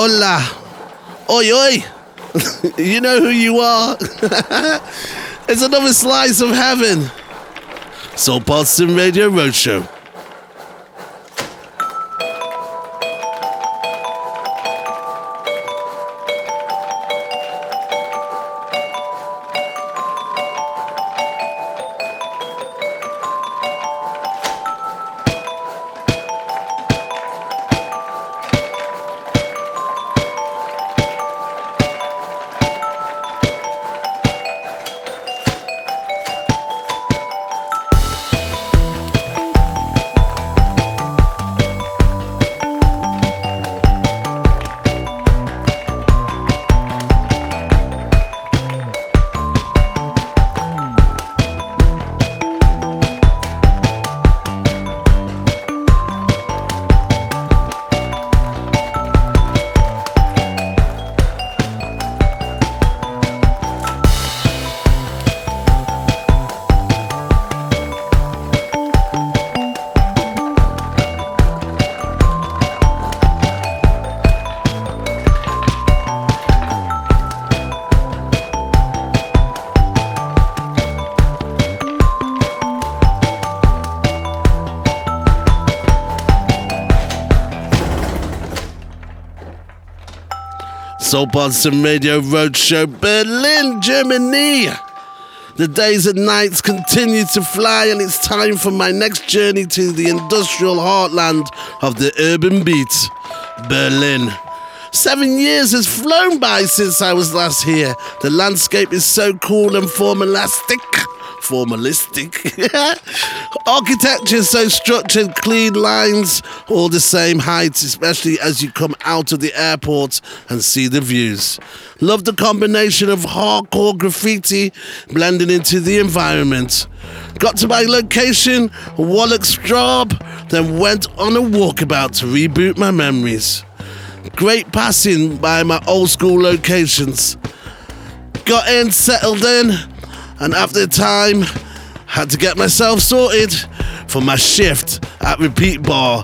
Hola. Oi, oi. you know who you are. it's another slice of heaven. Soul Partisan Radio Roadshow. Soul Partisan Radio Roadshow, Berlin, Germany. The days and nights continue to fly, and it's time for my next journey to the industrial heartland of the urban beat, Berlin. Seven years has flown by since I was last here. The landscape is so cool and formalistic formalistic. Architecture so structured, clean lines, all the same height, especially as you come out of the airport and see the views. Love the combination of hardcore graffiti blending into the environment. Got to my location, Wallachstraße, then went on a walkabout to reboot my memories. Great passing by my old school locations. Got in, settled in, and after a time, had to get myself sorted for my shift at Repeat Bar,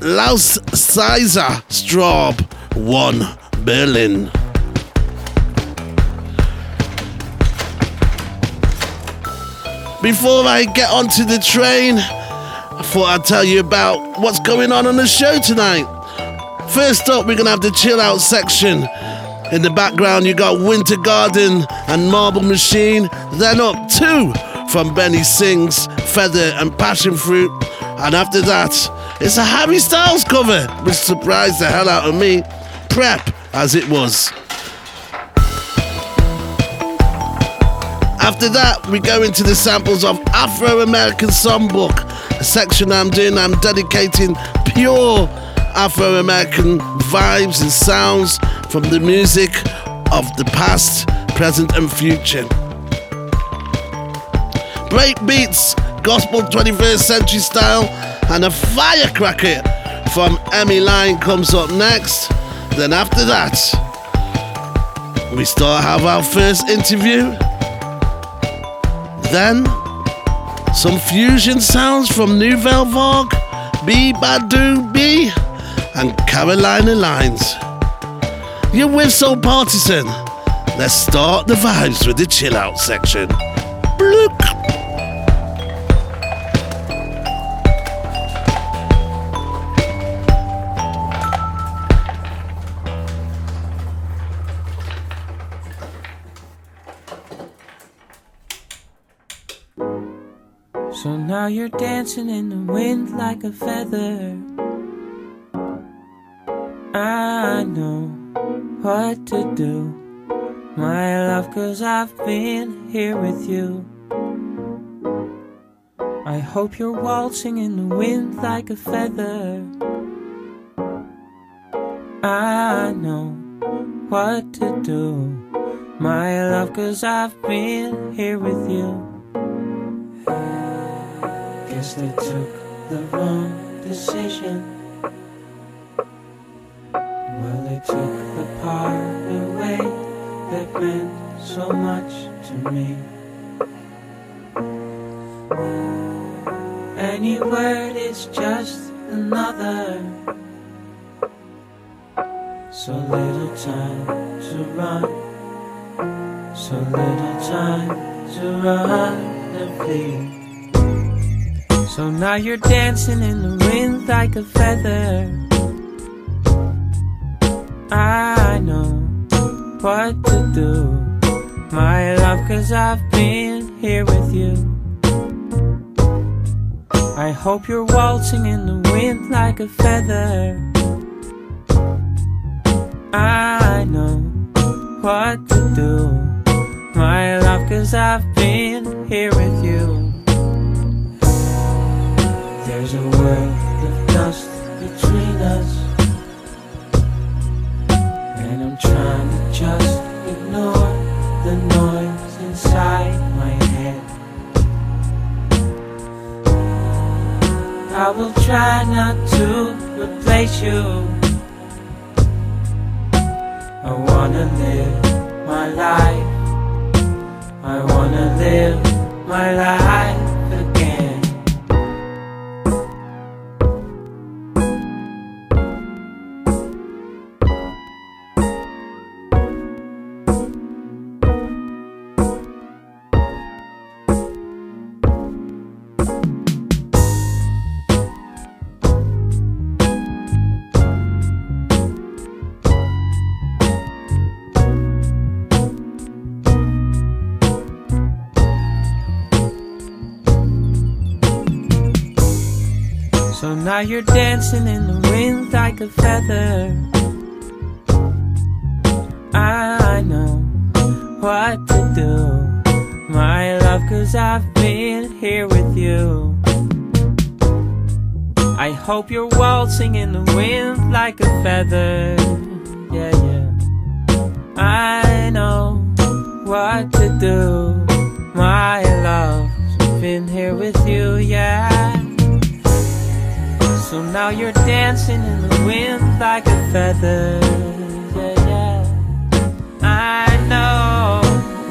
Laus Caesar Straub 1 Berlin. Before I get onto the train, I thought I'd tell you about what's going on on the show tonight. First up, we're gonna have the chill out section in the background, you got Winter Garden and Marble Machine. Then up two from Benny Sings, Feather and Passion Fruit. And after that, it's a Harry Styles cover, which surprised the hell out of me. Prep as it was. After that, we go into the samples of Afro American Songbook, a section I'm doing, I'm dedicating pure Afro American vibes and sounds from the music of the past, present, and future. Break beats, gospel 21st century style, and a firecracker from Emmy Line comes up next. Then after that, we start have our first interview. Then some fusion sounds from Nouvelle Vague, B Badu B and Carolina Lines. You're with Soul Partisan. Let's start the vibes with the chill out section. Bloop. Now you're dancing in the wind like a feather. I know what to do, my love, cause I've been here with you. I hope you're waltzing in the wind like a feather. I know what to do, my love, cause I've been here with you. Guess they took the wrong decision. Well, they took the part away that meant so much to me. Any word is just another So little time to run, so little time to run and flee. So now you're dancing in the wind like a feather. I know what to do, my love, cause I've been here with you. I hope you're waltzing in the wind like a feather. I know what to do, my love, cause I've been here with you. There's a world of dust between us, and I'm trying to just ignore the noise inside my head. I will try not to replace you. I wanna live my life. I wanna live my life you're dancing in the wind like a feather. I know what to do, my love, cause I've been here with you. I hope you're waltzing in the wind like a feather. Yeah, yeah. I know what to do, my love, been here with you, yeah. So now you're dancing in the wind like a feather. Yeah, yeah. I know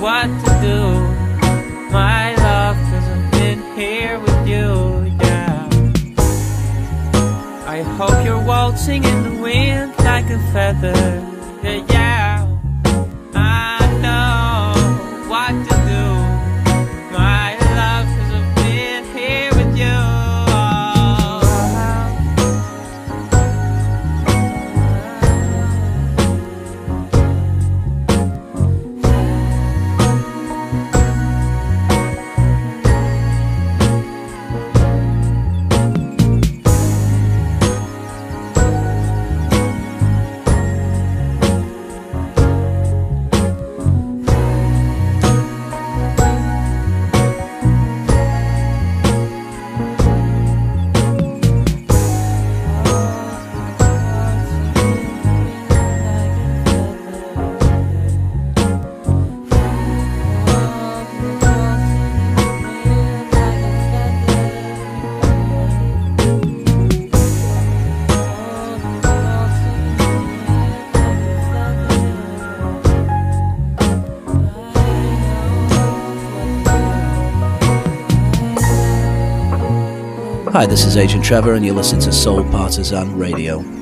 what to do, my love, cause I've been here with you. Yeah. I hope you're waltzing in the wind like a feather. Yeah, yeah. Hi, this is Agent Trevor, and you're listening to Soul Partisan Radio.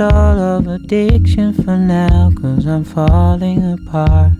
Soul of addiction for now, cause I'm falling apart.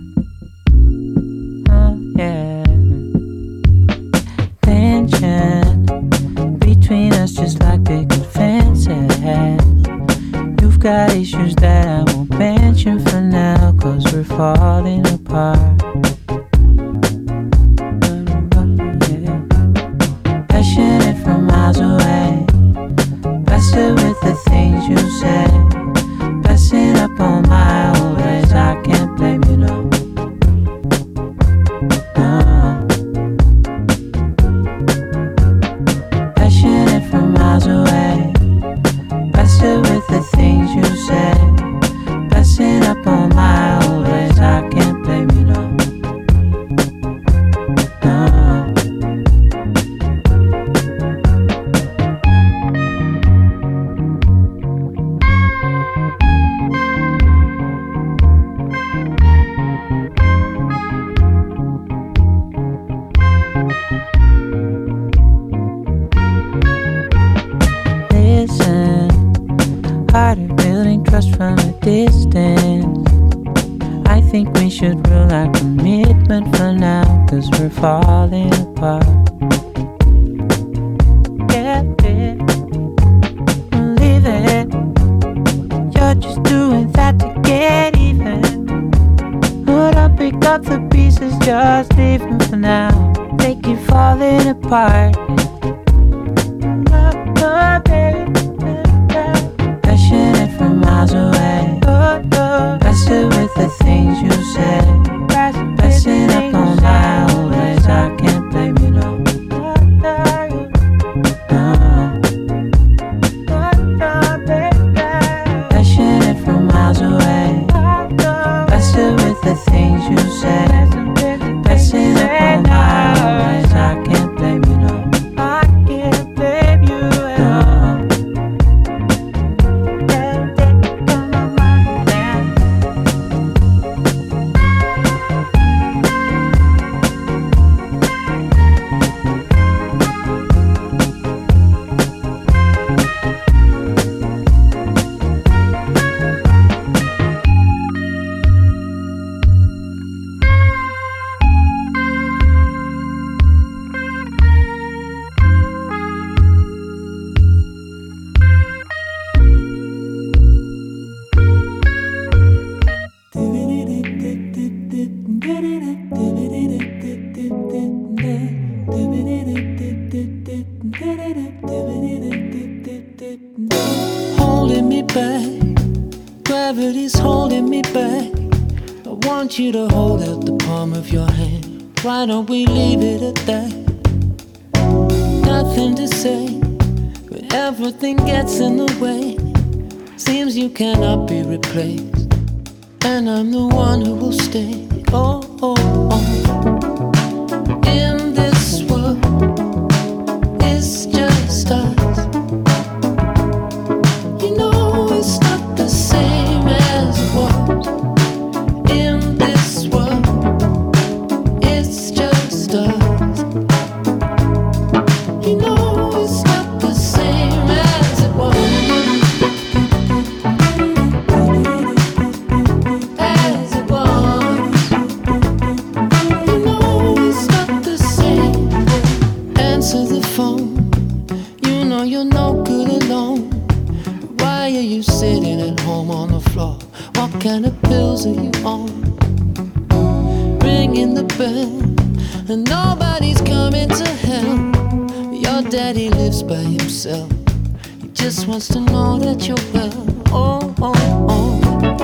by himself. He just wants to know that you're well. Oh, oh, oh.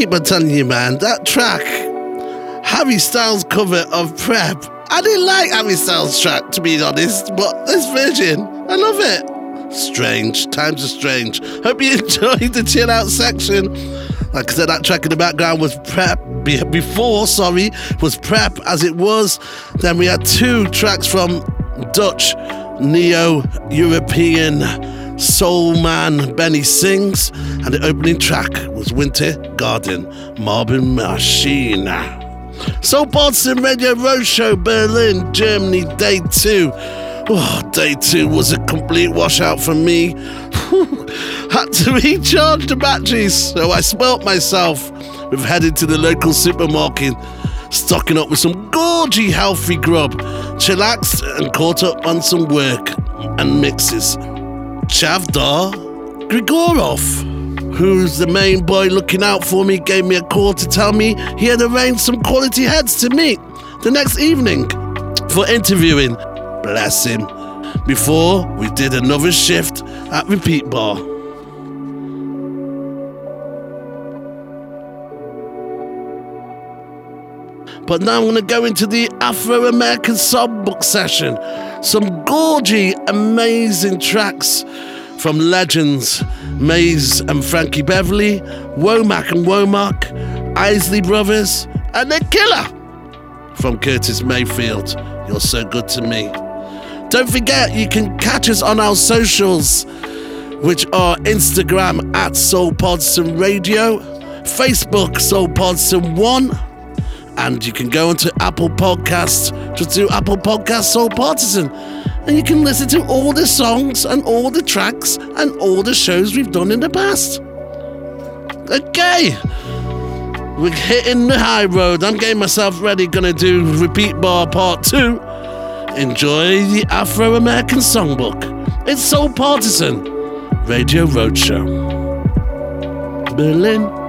Keep on telling you, man, that track, Harry Styles' cover of Prep. I didn't like Harry Styles' track, to be honest, but this version, I love it. Strange. Times are strange. Hope you enjoyed the chill out section. Like I said, that track in the background was Prep. Before, sorry, was Prep as it was. Then we had two tracks from Dutch neo European soul man Benny Sings, and the opening track was Winter Garden Marble Machine. Soul Partisan Radio Roadshow Berlin, Germany, day two. Oh, day two was a complete washout for me. Had to recharge the batteries, so I smelt myself with heading to the local supermarket, stocking up with some gorgy healthy grub, chillaxed and caught up on some work and mixes. Chavdar Grigorov, who's the main boy looking out for me, gave me a call to tell me he had arranged some quality heads to meet the next evening for interviewing. Bless him. Before we did another shift at Repeat Bar. But now I'm going to go into the Afro American songbook session. Some gorgy, amazing tracks from legends Maze and Frankie Beverly, Womack and Womack, Isley Brothers, and The Killer from Curtis Mayfield. You're so good to me. Don't forget, you can catch us on our socials, which are Instagram at Soul Partisan Radio, Facebook Soul Partisan 1, and you can go onto Apple Podcasts, just do Apple Podcasts Soul Partisan, and you can listen to all the songs and all the tracks and all the shows we've done in the past. Okay, we're hitting the high road. I'm getting myself ready, gonna do Repeat Bar Part 2. Enjoy the Afro American Songbook. It's Soul Partisan Radio Roadshow. Berlin.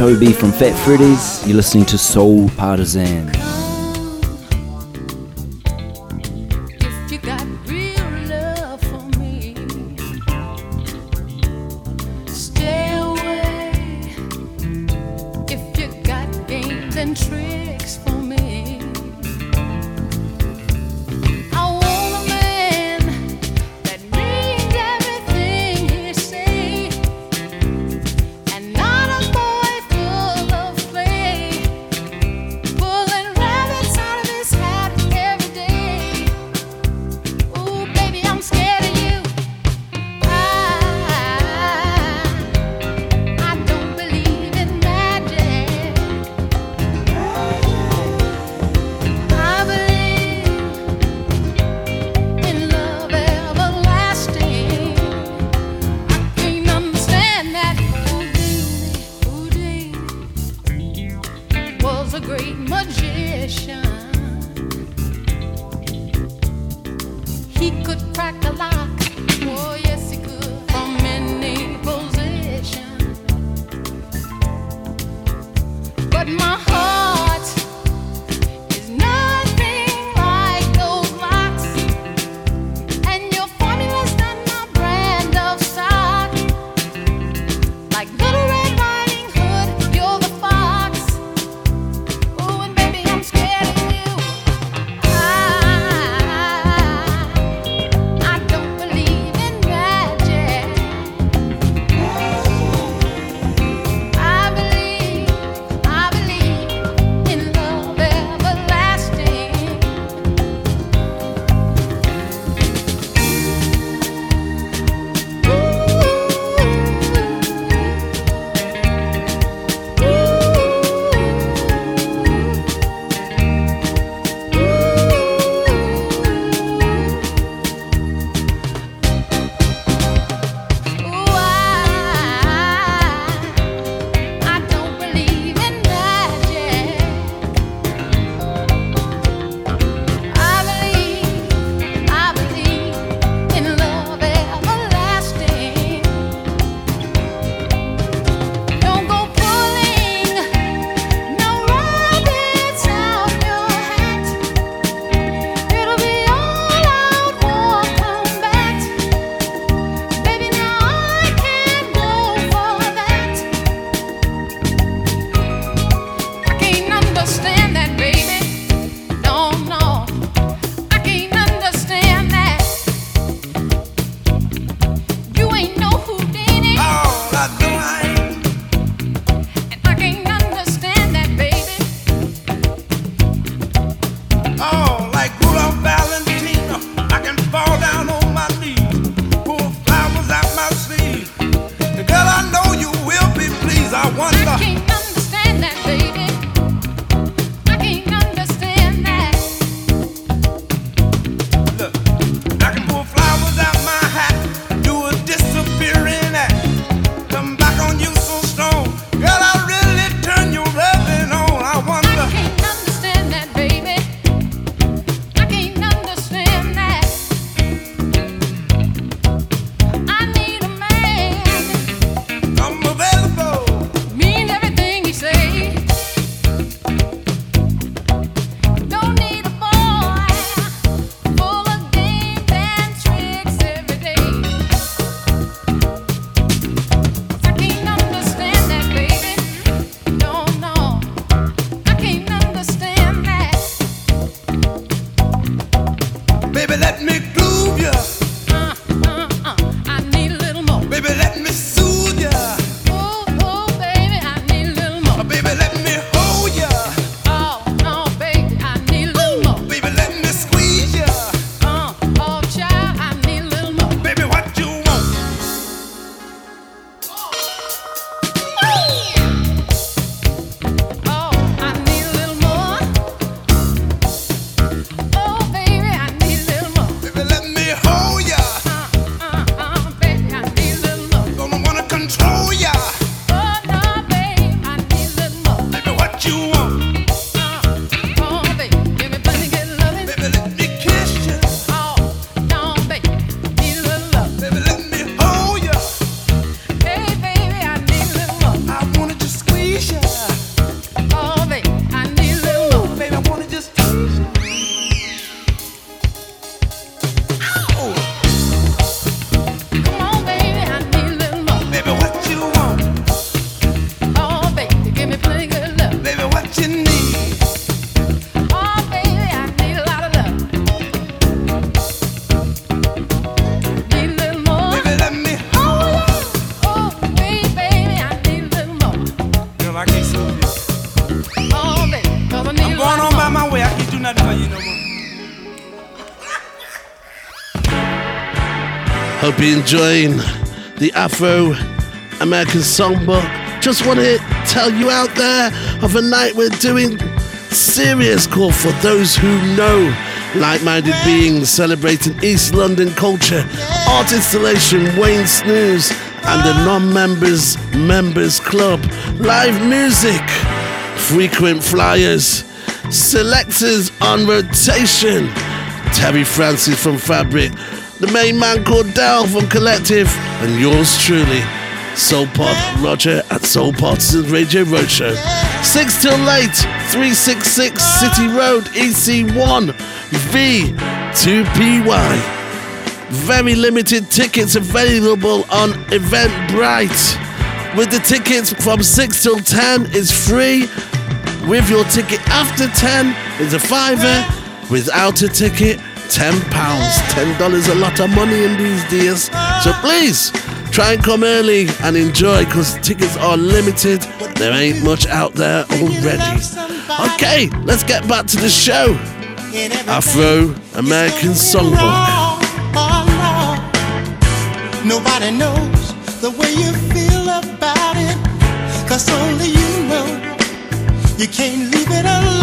Toby from Fat Freddy's. You're listening to Soul Partisan. You're enjoying the Afro American Songbook. Just want to tell you out there of a night we're doing serious call for those who know like-minded beings celebrating East London culture, art installation, Wayne Snooze, and the non-members members club, live music, frequent flyers, selectors on rotation, Terry Francis from Fabric, the main man called Dal from Collective, and yours truly, Soul Pod Roger at Soul Partisans Radio Roadshow. 6 till late, 366 City Road, EC1, V2PY. Very limited tickets available on Eventbrite. With the tickets from 6 till 10 is free. With your ticket after 10 is a fiver. Without a ticket, £10. $10 a lot of money in these days. So please try and come early and enjoy because tickets are limited. There ain't much out there already. Okay, let's get back to the show. Afro American Songbook. Nobody knows the way you feel about it. Cause only you know. You can't leave it alone.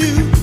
Do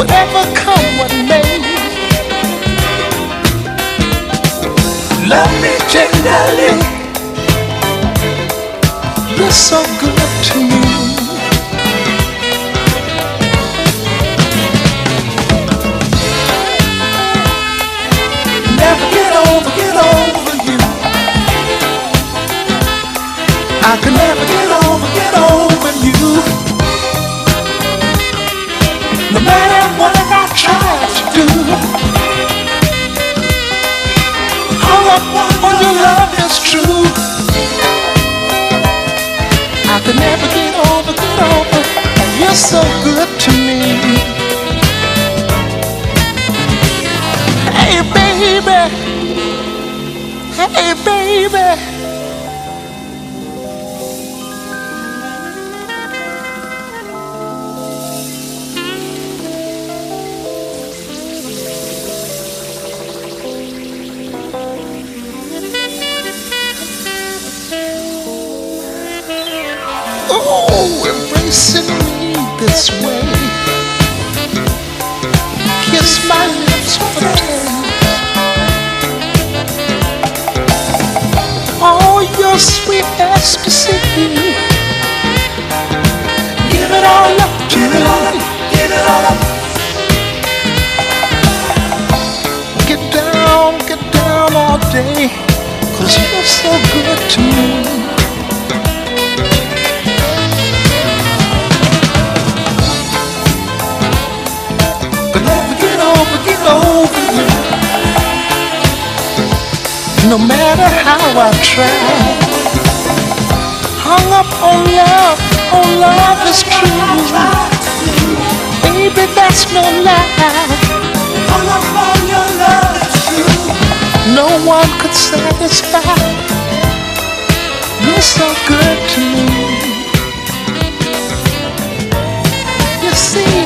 Whatever come, what may. Love me tenderly. You're so good to me. never get over, get over you. I can is true. I can never get over, get over. You're so good to me. Hey baby, hey baby. That's no lie. Hung up on your love is true. No one could satisfy. You're so good to me. You see,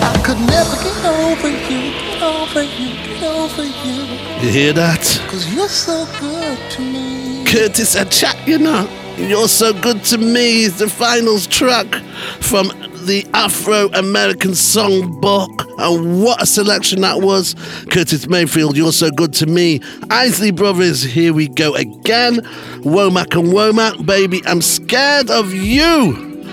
I could never get over you, get over you, get over you. You hear that? Cause you're so good to me. Curtis a chat, you know. You're so good to me is the finals track from the Afro American Songbook. And what a selection that was. Curtis Mayfield, you're so good to me. Isley Brothers, here we go again. Womack and Womack, baby, I'm scared of you.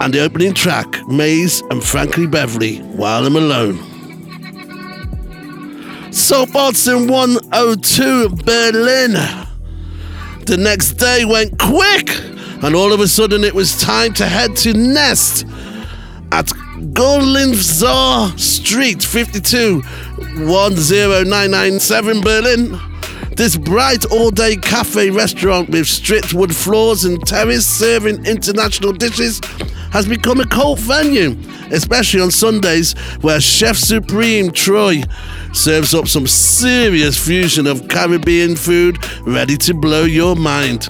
And the opening track, Maze and Frankie Beverly, While I'm Alone. Soul Partisan 102 Berlin. The next day went quick, and all of a sudden it was time to head to Nest at Görlitzer Street 52 10997 Berlin. This bright all day cafe restaurant with stripped wood floors and terrace serving international dishes has become a cult venue, especially on Sundays, where Chef Supreme Troy serves up some serious fusion of Caribbean food ready to blow your mind.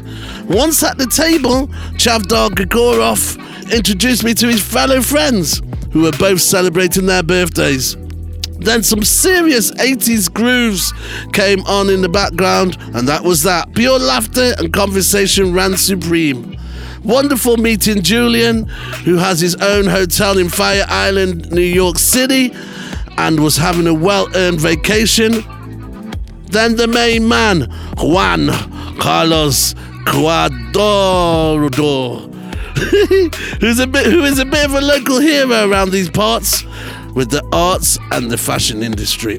Once at the table, Chavdar Gregorov introduced me to his fellow friends, who were both celebrating their birthdays. Then some serious 80s grooves came on in the background, and that was that. Pure laughter and conversation ran supreme. Wonderful meeting Julian, who has his own hotel in Fire Island, New York City, and was having a well earned vacation. Then the main man, Juan Carlos Cuadro, who's a bit, who is a bit of a local hero around these parts with the arts and the fashion industry.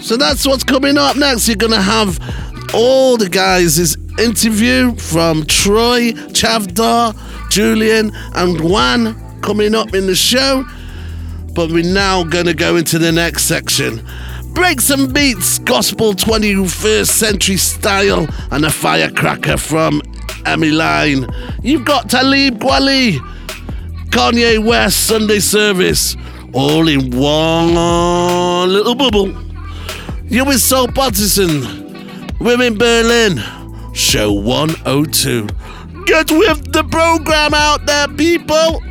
So that's what's coming up next. You're gonna have all the guys' interview from Troy, Chavdar, Julian, and Juan coming up in the show. But we're now gonna go into the next section. Breaks and beats, gospel 21st century style, and a firecracker from Emmy Line. You've got Talib Kweli, Kanye West Sunday service, all in one little bubble. You're with Soul Partisan, Women Berlin, Show 102. Get with the program out there, people!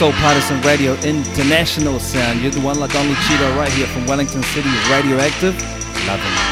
Soul Partisan Radio International sound. You're the one like only Cheeto right here from Wellington City, Radioactive. Loving it.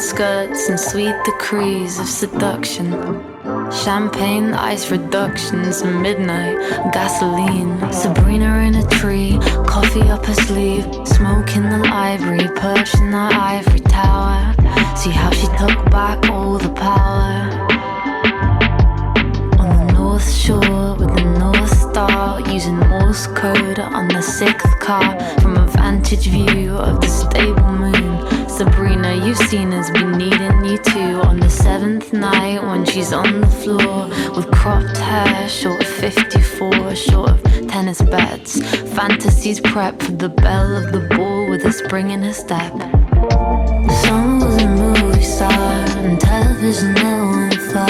Skirts and sweet decrees of seduction. Champagne, ice reductions, midnight, gasoline. Sabrina in a tree, coffee up her sleeve, smoke in the library, perched in the ivory tower. See how she took back all the power. On the north shore with the north star, using Morse code on the sixth car from a vantage view of the stable moon. Sabrina, you've seen us be needing you too on the seventh night when she's on the floor with cropped hair, short of 54, short of tennis bats. Fantasies prep for the belle of the ball with a spring in her step. Summer was a movie star and television never went far.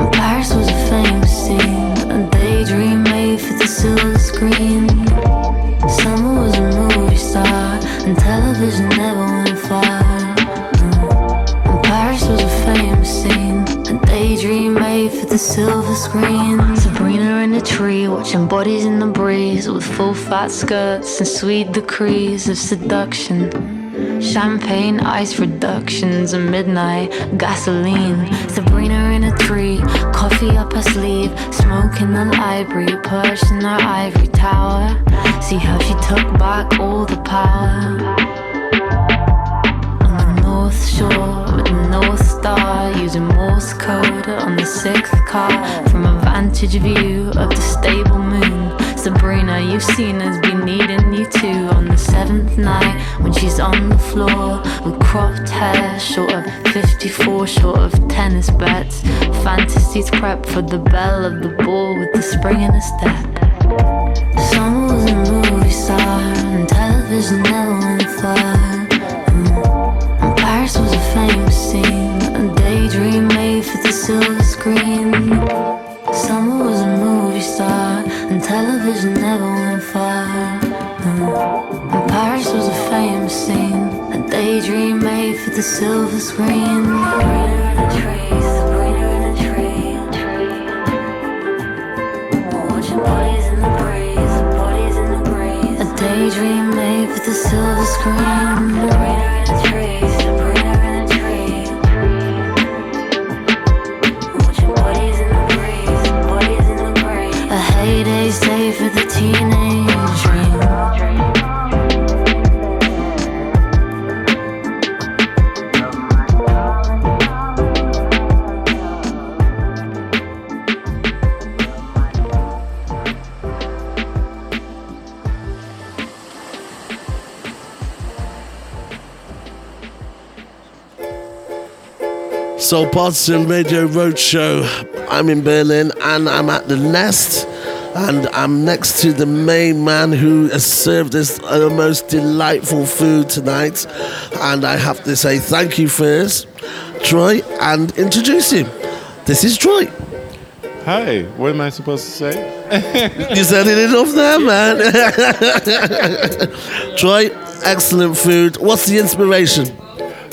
And Paris was a famous scene, a daydream made for the silver screen. Watching bodies in the breeze with full fat skirts and sweet decrees of seduction. Champagne, ice reductions, and midnight gasoline. Sabrina in a tree, coffee up her sleeve, smoke in the library, perched in her ivory tower. See how she took back all the power. On the north shore star, using Morse code on the sixth car from a vantage view of the stable moon. Sabrina, you've seen us be needing you too on the seventh night when she's on the floor with cropped hair, short of 54, short of tennis bets. Fantasies prep for the belle of the ball with the spring in a step. Summer was a movie star, and television never went far. Daydream made for the silver screen. Soul Partisan Radio Roadshow. I'm in Berlin and I'm at the Nest. And I'm next to the main man who has served us the most delightful food tonight. And I have to say thank you first, Troy, and introduce him. This is Troy. Hi, what am I supposed to say? You said it enough there, man. Troy, excellent food. What's the inspiration?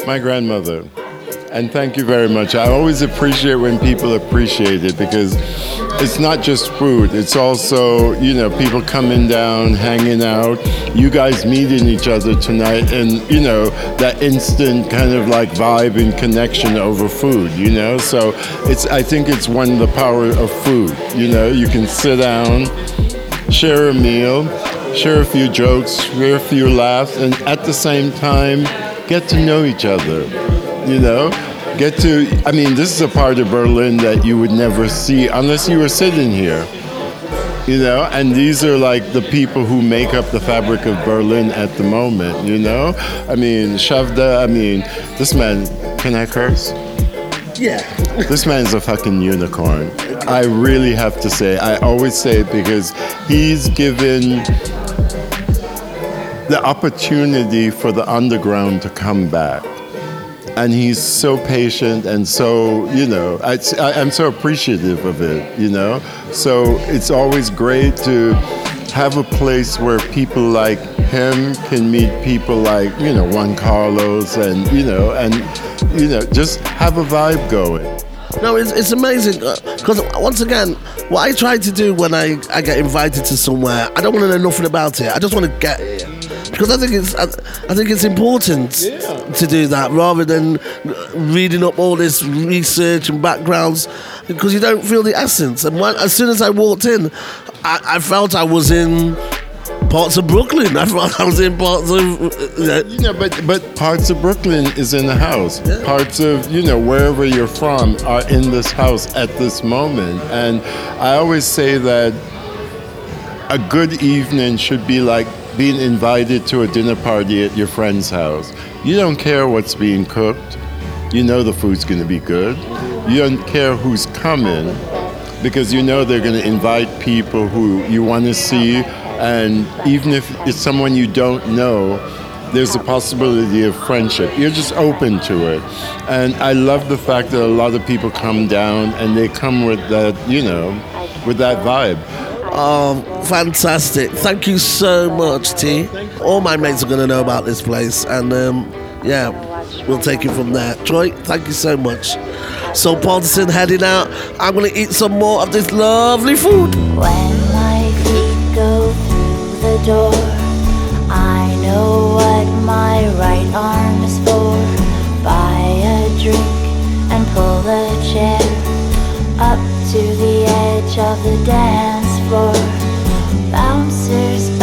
My grandmother. And thank you very much. I always appreciate when people appreciate it because it's not just food, it's also, you know, people coming down, hanging out, you guys meeting each other tonight, and, you know, that instant kind of like vibe and connection over food, you know? So it's, I think it's one the power of food, you know? You can sit down, share a meal, share a few jokes, share a few laughs, and at the same time, get to know each other. You know, get to. I mean, this is a part of Berlin that you would never see unless you were sitting here. You know, and these are like the people who make up the fabric of Berlin at the moment. You know, I mean, Chavdar. I mean, this man. Can I curse? Yeah. This man's a fucking unicorn. I really have to say. I always say it because he's given the opportunity for the underground to come back. And he's so patient and so, you know, I, I'm so appreciative of it, you know? So it's always great to have a place where people like him can meet people like, you know, Juan Carlos and, you know, and, you know, just have a vibe going. No, it's, it's amazing uh, because once again, what I try to do when I, I get invited to somewhere, I don't want to know nothing about it. I just want to get. Because I think it's I, I think it's important to do that rather than reading up all this research and backgrounds because you don't feel the essence. And when, as soon as I walked in, I, I felt I was in parts of Brooklyn. I felt I was in parts of. Uh, You know, but but parts of Brooklyn is in the house. Parts of you know wherever you're from are in this house at this moment. And I always say that a good evening should be like being invited to a dinner party at your friend's house. You don't care what's being cooked. You know the food's going to be good. You don't care who's coming because you know they're going to invite people who you want to see. And even if it's someone you don't know, there's a possibility of friendship. You're just open to it. And I love the fact that a lot of people come down and they come with that, you know, with that vibe. Oh, fantastic. Thank you so much, T. All my mates are going to know about this place. And um, yeah, we'll take it from there. Troy, thank you so much. Soul Partisan heading out. I'm going to eat some more of this lovely food. When my feet go through the door, I know what my right arm is for. Buy a drink and pull the chair up to the edge of the dance floor. Bouncers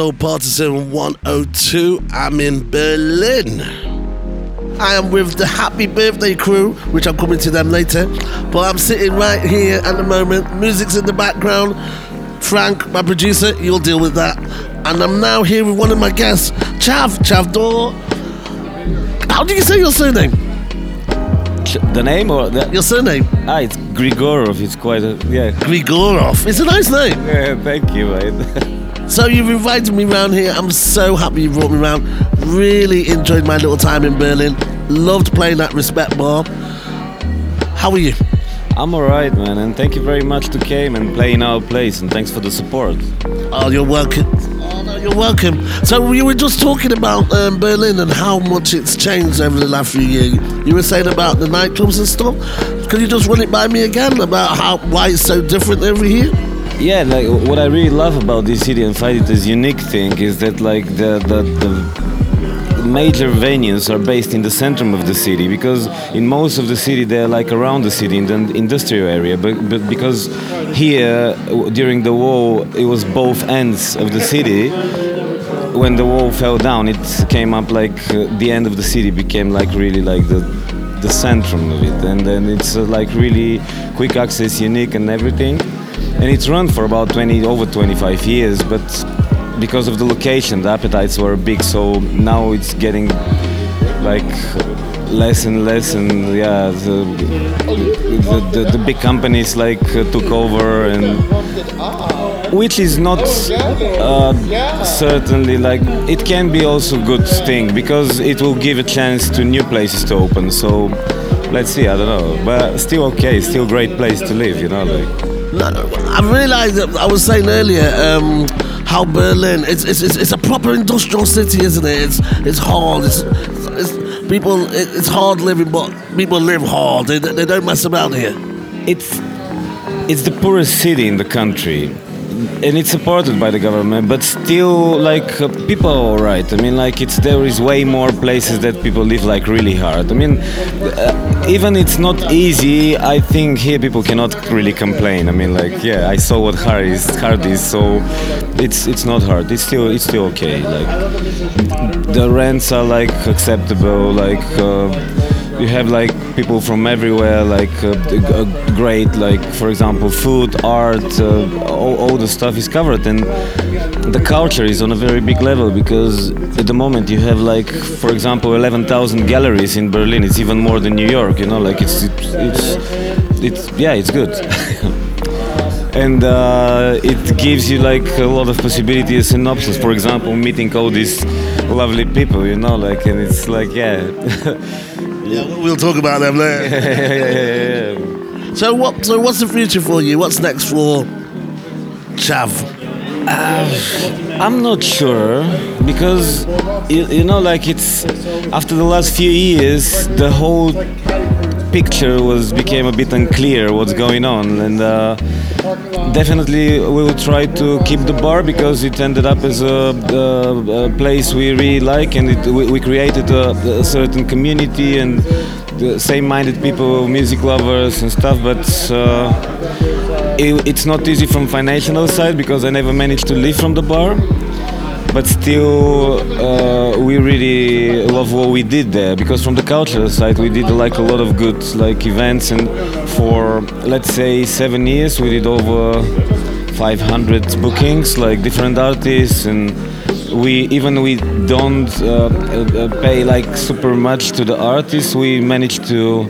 Soul Partisan 102. I'm in Berlin. I am with the Happy Birthday crew, which I'm coming to them later. But I'm sitting right here at the moment. Music's in the background. Frank, my producer, you'll deal with that. And I'm now here with one of my guests, Chav, Chavdar. How do you say your surname? The name or the, Your surname? ah, it's Grigorov. It's quite a yeah. Grigorov. It's a nice name. yeah thank you, mate. So you've invited me round here. I'm so happy you brought me round. Really enjoyed my little time in Berlin. Loved playing at Respect Bar. How are you? I'm alright, man, and thank you very much to came and play in our place, and thanks for the support. Oh, you're welcome. Oh, no, you're welcome. So we were just talking about um, Berlin and how much it's changed over the last few years. You were saying about the nightclubs and stuff. Could you just run it by me again about how why it's so different every year? Yeah, like what I really love about this city and find it as unique thing is that like the the, the major venues are based in the center of the city because in most of the city they're like around the city in the industrial area but, but because here during the war it was both ends of the city. When the wall fell down it came up like uh, the end of the city became like really like the the centrum of it. And then it's uh, like really quick access unique and everything and it's run for about 20 over 25 years but because of the location the appetites were big so now it's getting like less and less and yeah the the, the, the big companies like uh, took over and which is not uh, certainly like it can be also good thing because it will give a chance to new places to open so let's see i don't know but still okay still great place to live you know like I realised that I was saying earlier um, how Berlin it's, it's it's it's a proper industrial city, isn't it? It's it's hard. It's, it's people. It's hard living, but people live hard. They, they don't mess about here. it's it's the poorest city in the country and it's supported by the government but still like uh, people are alright. I mean like it's there is way more places that people live like really hard. I mean uh, even it's not easy i think here people cannot really complain. I mean like yeah i saw what hard is hard is so it's it's not hard. It's still it's still okay like the rents are like acceptable like uh, you have like people from everywhere like uh, uh, great like for example food art uh, all, all the stuff is covered. And the culture is on a very big level because at the moment you have like for example 11,000 galleries in Berlin. It's even more than New York you know? Like it's it's it's, it's yeah it's good. And uh, it gives you like a lot of possibilities and options for example meeting all these lovely people you know? Like and it's like yeah Yeah, we'll talk about them later. yeah, yeah, yeah. So what? So what's the future for you? What's next for Chav? Uh, I'm not sure because you, you know like it's after the last few years the whole picture was became a bit unclear what's going on and uh, definitely we will try to keep the bar because it ended up as a, a, a place we really like and it, we, we created a, a certain community and same-minded people music lovers and stuff but uh, it, it's not easy from financial side because I never managed to live from the bar. But still, uh, we really love what we did there because from the cultural side, we did like a lot of good like events, and for let's say seven years, we did over 500 bookings, like different artists, and we even we don't uh, uh, pay like super much to the artists. We managed to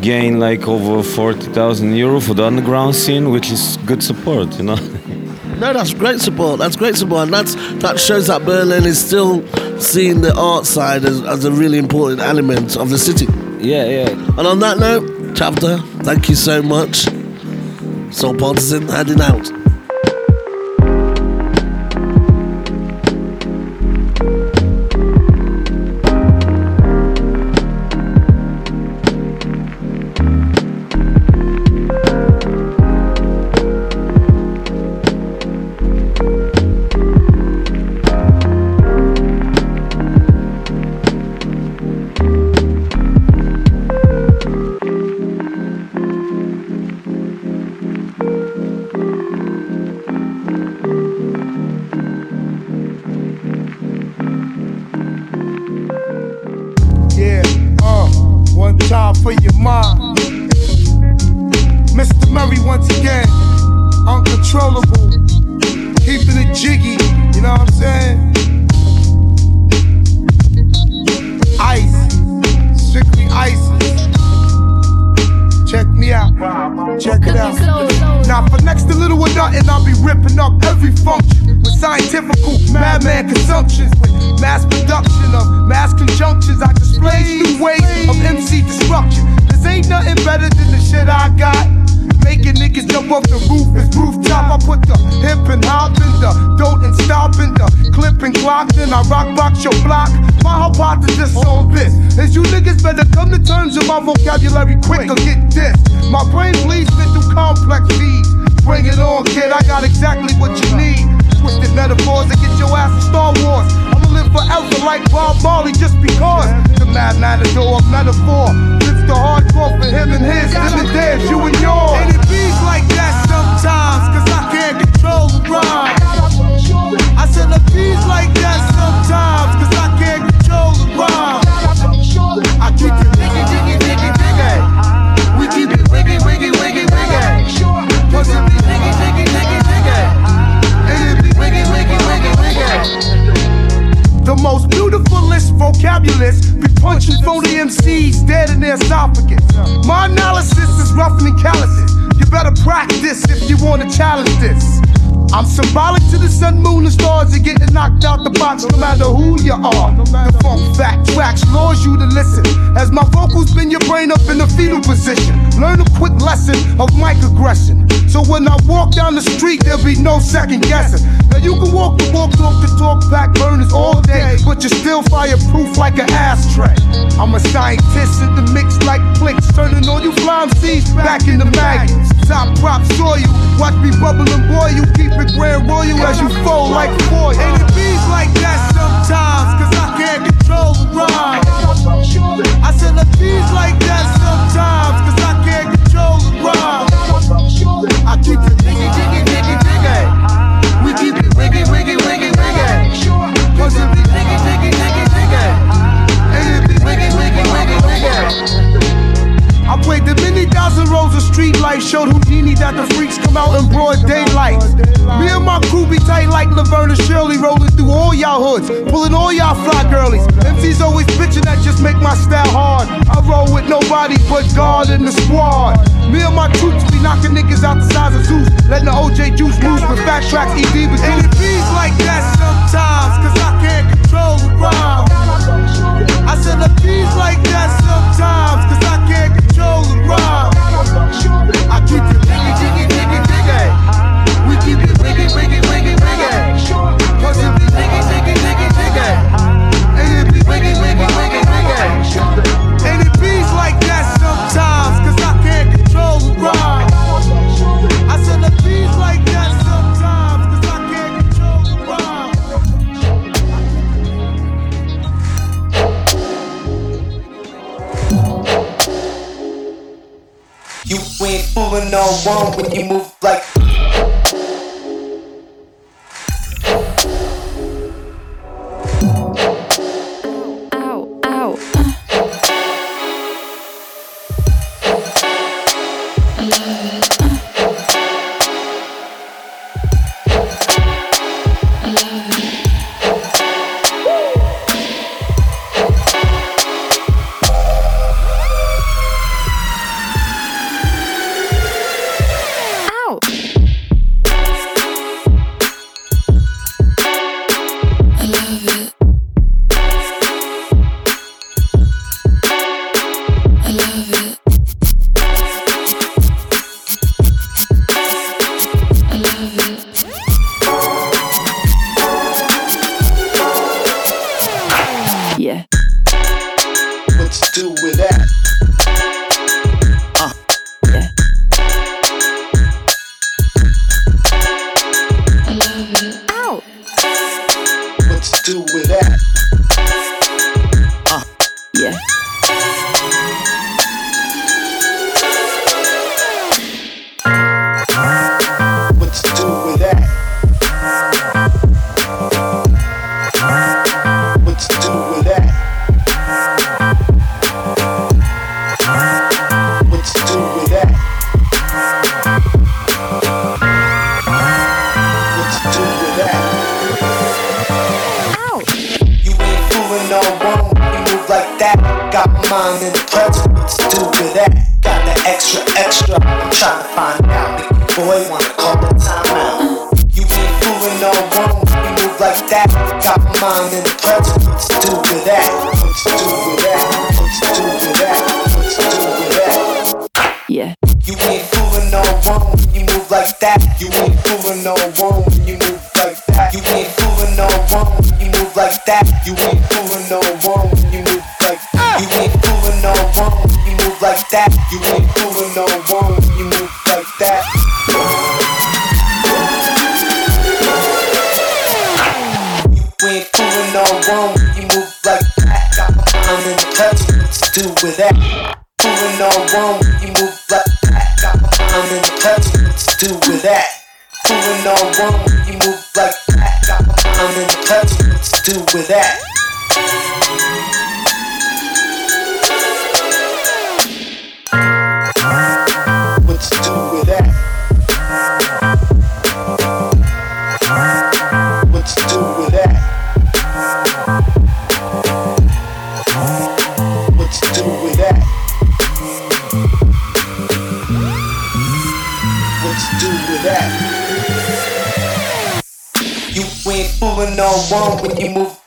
gain like over 40,000 euro for the underground scene, which is good support, you know. No, that's great support. That's great support, and that's that shows that Berlin is still seeing the art side as, as a really important element of the city. yeah, yeah. And on that note, Chavdar, thank you so much. Soul Partisan heading out. Ain't nothing better than the shit I got. Making niggas jump off the roof, it's rooftop. I put the hip and hop in the don't and stop in the clip and clock. Then I rock box your block. My hypothesis on this is you niggas better come to terms with my vocabulary quick or get this. My brain bleeds through complex feeds. Bring it on, kid. I got exactly what you need. Twisted metaphors that get your ass to Star Wars. I'ma live forever like Bob Marley just because. The mad matador of metaphor. The hardcore for him and his, and theirs, you and yours. And it beats like that sometimes, cause I can't control the rhyme. I said it beats like that sometimes, cause I can't control the rhyme. I keep it diggy, diggy, diggy, diggy. We keep it wiggy, wiggy, wiggy, wiggy. Cause it be diggy, diggy, diggy, diggy. And it be wiggy, wiggy, wiggy, wiggy. The most beautifulest vocabularists punching phony MCs dead in their esophagus. My analysis is rough and calluses. You better practice if you wanna challenge this. I'm symbolic to the sun, moon, and stars. You're getting knocked out the box no matter who you are. The funk fact tracks lures you to listen. As my vocals bend your brain up in a fetal position. Learn a quick lesson of mic aggression. So when I walk down the street, there'll be no second guessing. Now you can walk the walk, talk the talk, pack burners all day, but you're still fireproof like an ashtray. I'm a scientist in the mix like clicks, turning all you flying seeds back in the maggots. Top prop soil, watch me bubble and boil you, keep it grand royal as you fold like foil. And it beats like that sometimes, cause I can't control the rhyme. I said it beats like that sometimes, cause I can't control the rhyme. I keep it. We keep it wiggy, wiggy, wiggy, wiggy. Cause it be. And it be wiggy, wiggy, wiggy, wiggy. I played the many thousand rows of street lights, showed Houdini that the freaks come out in broad daylight. Me and my crew be tight like Laverne and Shirley, rolling through all y'all hoods, pulling all y'all fly girlies. MCs always bitching that just make my style hard. I roll with nobody but God in the squad. Me and my troops be knocking niggas out the size of Zeus, letting the OJ juice move with fat tracks, ED with And it beats like that sometimes, cause I can't control the rhyme. I said it beats like that sometimes, cause I can't control the rhyme. I keep it diggy, diggy, diggy, diggy. We keep it wiggy, wiggy, wiggy, wiggy. Cause be diggy, diggy, fooling no one when you move like. When you move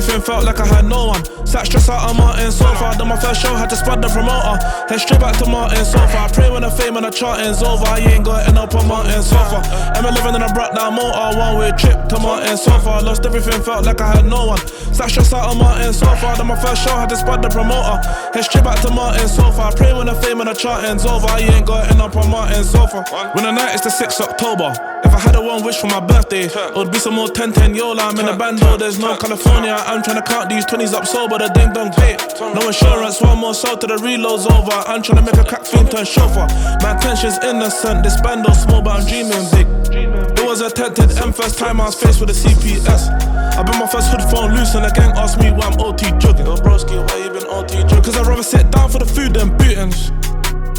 everything, felt like I had no one. Sat stress out on Martin so far. Done my first show, had to spud the promoter. Head straight back to Martin so far. Pray when the fame and the charting's over. You ain't end up on Martin so far. M11 and I brought down motor, one way trip to Martin so far. Lost everything, felt like I had no one. Sat stress out on Martin so far. Done my first show, had to spud the promoter. Head straight back to Martin so far. Pray when the fame and the charting's over. You ain't end up on Martin so far. When the night is the 6th October. Had a one wish for my birthday, it would be some more 10 10 Yola. I'm in a band, though, there's no California. I'm trying to count these 20s up sober, the ding dong date. No insurance, one more sold to the reload's over. I'm trying to make a crack fiend turn chauffeur. My intention's innocent, this band though small, but I'm dreaming big. It was attempted M first time I was faced with a CPS. I been my first hood phone loose and the gang asked me why I'm OT jogging. Yo, broski, why you been OT jogging? Cause I'd rather sit down for the food than bootings.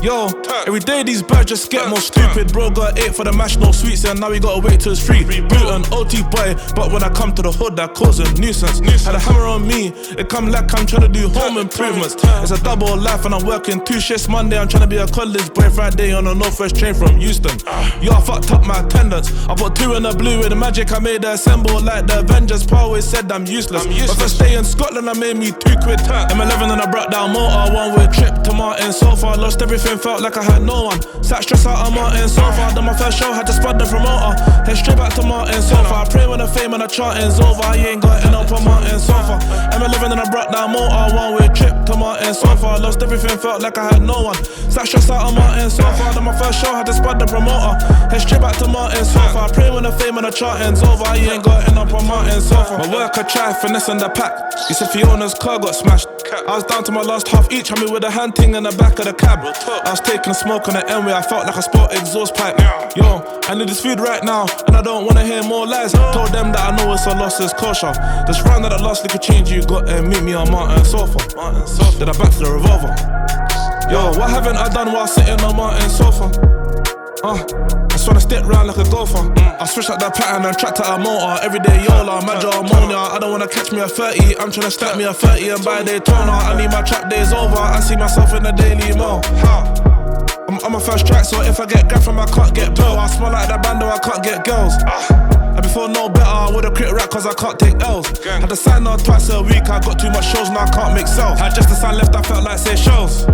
Yo, every day these birds just get more stupid. Bro got eight for the mash, no sweets, and now we gotta wait till it's free. Bruton, OT boy, but when I come to the hood, that cause a nuisance. Had a hammer on me, it come like I'm trying to do home improvements. It's a double life, and I'm working two shifts Monday. I'm trying to be a college boy Friday on a northwest train from Euston. Yo, I fucked up my attendance. I put two in the blue with the magic I made the assemble like the Avengers. Pa always said I'm useless. But first day in Scotland, I made me two quid. M11 and I brought down motor, one way trip to Martin. So far, lost everything, felt like I had no one. Sat stress out on Martin. So far, done my first show, had to spud the promoter. Head straight back to Martin. So far, pray when the fame and the charting's over. You ain't got up on Martin. So far, M11 and I brought down motor, one way trip to Martin. So far, lost everything, felt like I had no one. Sat stress out on Martin. So far, done my first show, had to spud the promoter. Head straight back to Martin. So far, pray when the fame and the charting's over. You ain't got up on Martin. So far, my work I try finessing the pack. You said Fiona's car got smashed. I was down to my last half each, had me with a hand ting in the back of the cab. I was taking a smoke on the where I felt like I spot exhaust pipe. Yo, I need this food right now, and I don't wanna hear more lies. Told them that I know it's a loss, it's kosher. This round that I lost, could change you, got to meet me on Martin Sofa. Martin Sofa. Then I back to the revolver. Yo, what haven't I done while sitting on Martin Sofa? Uh, I just wanna stick round like a golfer. I switch up that pattern and track to a motor. Every day Yola, major ammonia. I don't wanna catch me a 30. I'm tryna stack me a 30 and buy Daytona. I need my trap days over. I see myself in the Daily Mail. I'm on my first track, so if I get grabbed from, I can't get bill. I smell like that bando, I can't get girls. And before no better, I would've quit rap cause I can't take L's. Had to sign on twice a week, I got too much shows, now I can't make sales. Had just a sign left, I felt like say shows.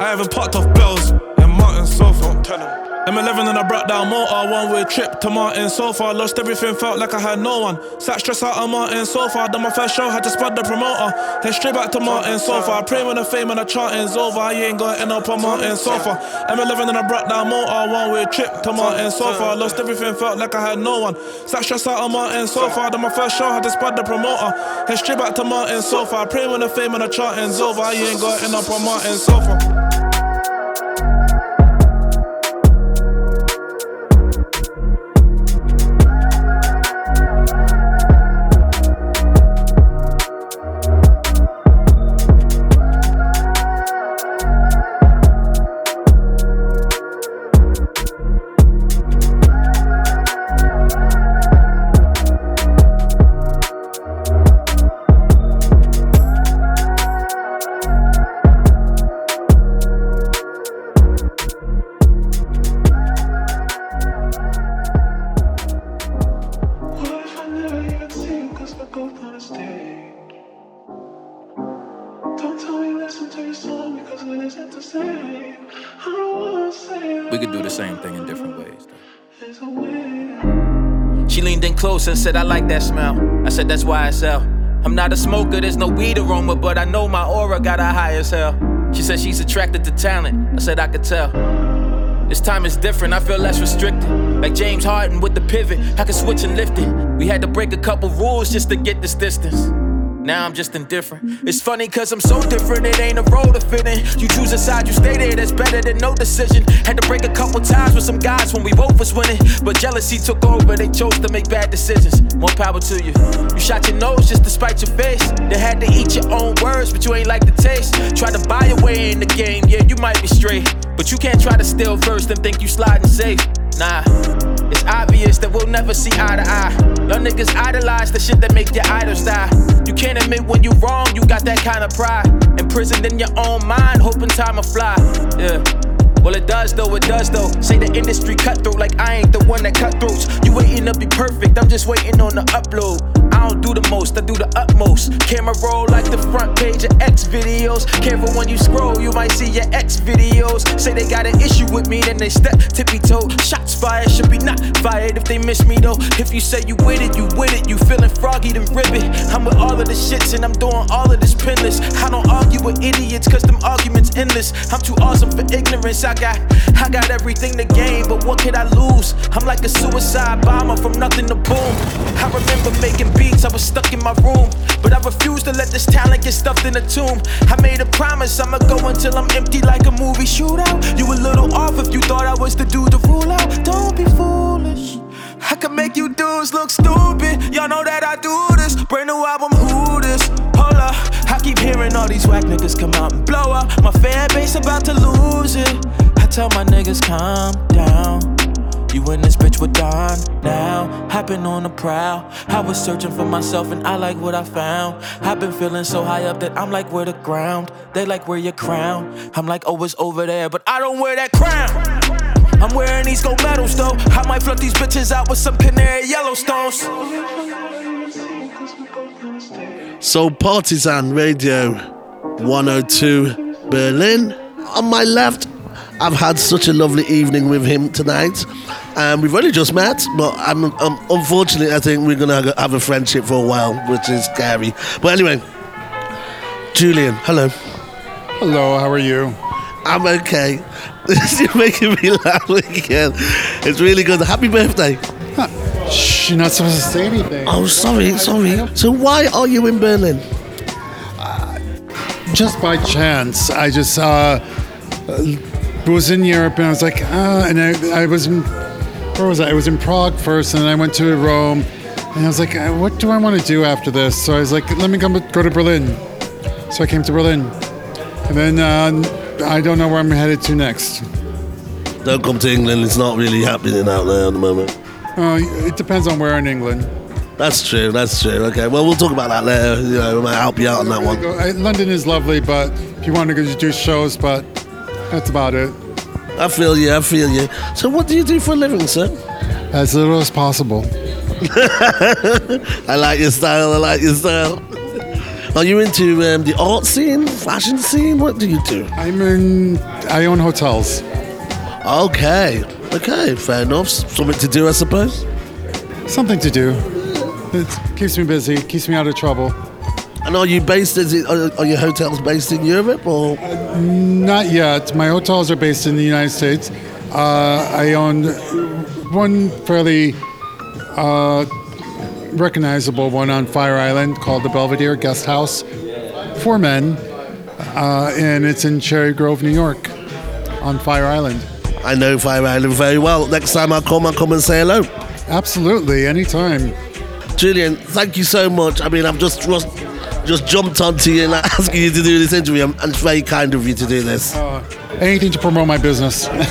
I haven't popped off bills, and Martin Sofa. Tell him. M11 and I brought down motor, one way trip to Martin so far. Lost everything, felt like I had no one. Sat stress out on Martin so far. Done my first show, had to spot the promoter. Head straight back to Martin so far. Pray when the fame and the charting's over. I ain't gonna end up on Martin so far. M11 and I brought down motor, one way trip to Martin so far. Lost everything, felt like I had no one. Sat stress out on Martin so far. Done my first show, had to spot the promoter. Head straight back to Martin so far. Pray when the fame and the charting's over. I ain't gonna end up on Martin so far. Close and said, I like that smell. I said, That's why I sell. I'm not a smoker, there's no weed aroma, but I know my aura got her high as hell. She said she's attracted to talent. I said, I could tell. This time is different, I feel less restricted. Like James Harden with the pivot, I can switch and lift it. We had to break a couple rules just to get this distance. Now I'm just indifferent. It's funny cause I'm so different, it ain't a role to fit in. You choose a side, you stay there, that's better than no decision. Had to break a couple times with some guys when we both was winning. But jealousy took over, they chose to make bad decisions. More power to you. You shot your nose just to spite your face. They had to eat your own words, but you ain't like the taste. Try to buy your way in the game, yeah, you might be straight. But you can't try to steal first and think you sliding safe. Nah, it's obvious that we'll never see eye to eye. Y'all niggas idolize the shit that make your idols die. You can't admit when you wrong, you got that kind of pride. Imprisoned in your own mind, hoping time will fly. Yeah. Well, it does though, it does though. Say the industry cutthroat like I ain't the one that cut throats. You waiting to be perfect, I'm just waiting on the upload. I don't do the most, I do the utmost. Camera roll like the front page of X videos. Careful when you scroll, you might see your X videos. Say they got an issue with me, then they step tippy toe. Shots fired should be not fired if they miss me though. If you say you with it, you with it. You feeling froggy, then ribbit. I'm with all of the shits and I'm doing all of this pinless. I don't argue with idiots, cause them arguments endless. I'm too awesome for ignorance. I got, I got everything to gain, but what could I lose? I'm like a suicide bomber from nothing to boom. I remember making beats, I was stuck in my room, but I refuse to let this talent get stuffed in a tomb. I made a promise, I'ma go until I'm empty like a movie shootout. You a little off if you thought I was the dude to rule out. Don't be foolish. I can make you dudes look stupid. Y'all know that I do this. Brand new album, who this? Hold up. I keep hearing all these whack niggas come out and blow up. My fan base about to lose it. I tell my niggas, calm down. You in this bitch with Don now. Hopping on the prowl. I was searching for myself and I like what I found. I've been feeling so high up that I'm like, where the ground? They like, where your crown? I'm like, oh, it's over there, but I don't wear that crown. I'm wearing these gold medals though. I might flood these bitches out with some canary Yellowstones. Soul Partisan Radio 102 Berlin. On my left, I've had such a lovely evening with him tonight. Um, we've only just met, but I'm, um, unfortunately, I think we're gonna have a friendship for a while, which is scary. But anyway, Julian, hello. Hello, how are you? I'm okay. You're making me laugh again. It's really good. Happy birthday. Shh, you're not supposed to say anything. Oh, sorry, sorry. So why are you in Berlin? Just by chance, I just uh, uh, was in Europe and I was like, uh, and I, I was in, where was I? I was in Prague first, and then I went to Rome, and I was like, uh, what do I want to do after this? So I was like, let me come go to Berlin. So I came to Berlin, and then uh, I don't know where I'm headed to next. Don't come to England. It's not really happening out there at the moment. Uh, it depends on where in England. That's true. That's true. Okay. Well, we'll talk about that later. You know, we might help you out on that one. London is lovely, but if you want to go to do shows, but that's about it. I feel you. I feel you. So, what do you do for a living, sir? As little as possible. I like your style. I like your style. Are you into um, the art scene, fashion scene? What do you do? I'm in. I own hotels. Okay. Okay. Fair enough. Something to do, I suppose. Something to do. It keeps me busy. Keeps me out of trouble. And are you based? Is it? Are, are your hotels based in Europe or? Not yet. My hotels are based in the United States. Uh, I own one fairly uh, recognizable one on Fire Island called the Belvedere Guest House for men, uh, and it's in Cherry Grove, New York, on Fire Island. I know Fire Island very well. Next time I come, I'll come and say hello. Absolutely, anytime. Julian, thank you so much. I mean, I've just just, just jumped onto you and asking you to do this interview, and it's very kind of you to do this. Uh, anything to promote my business. and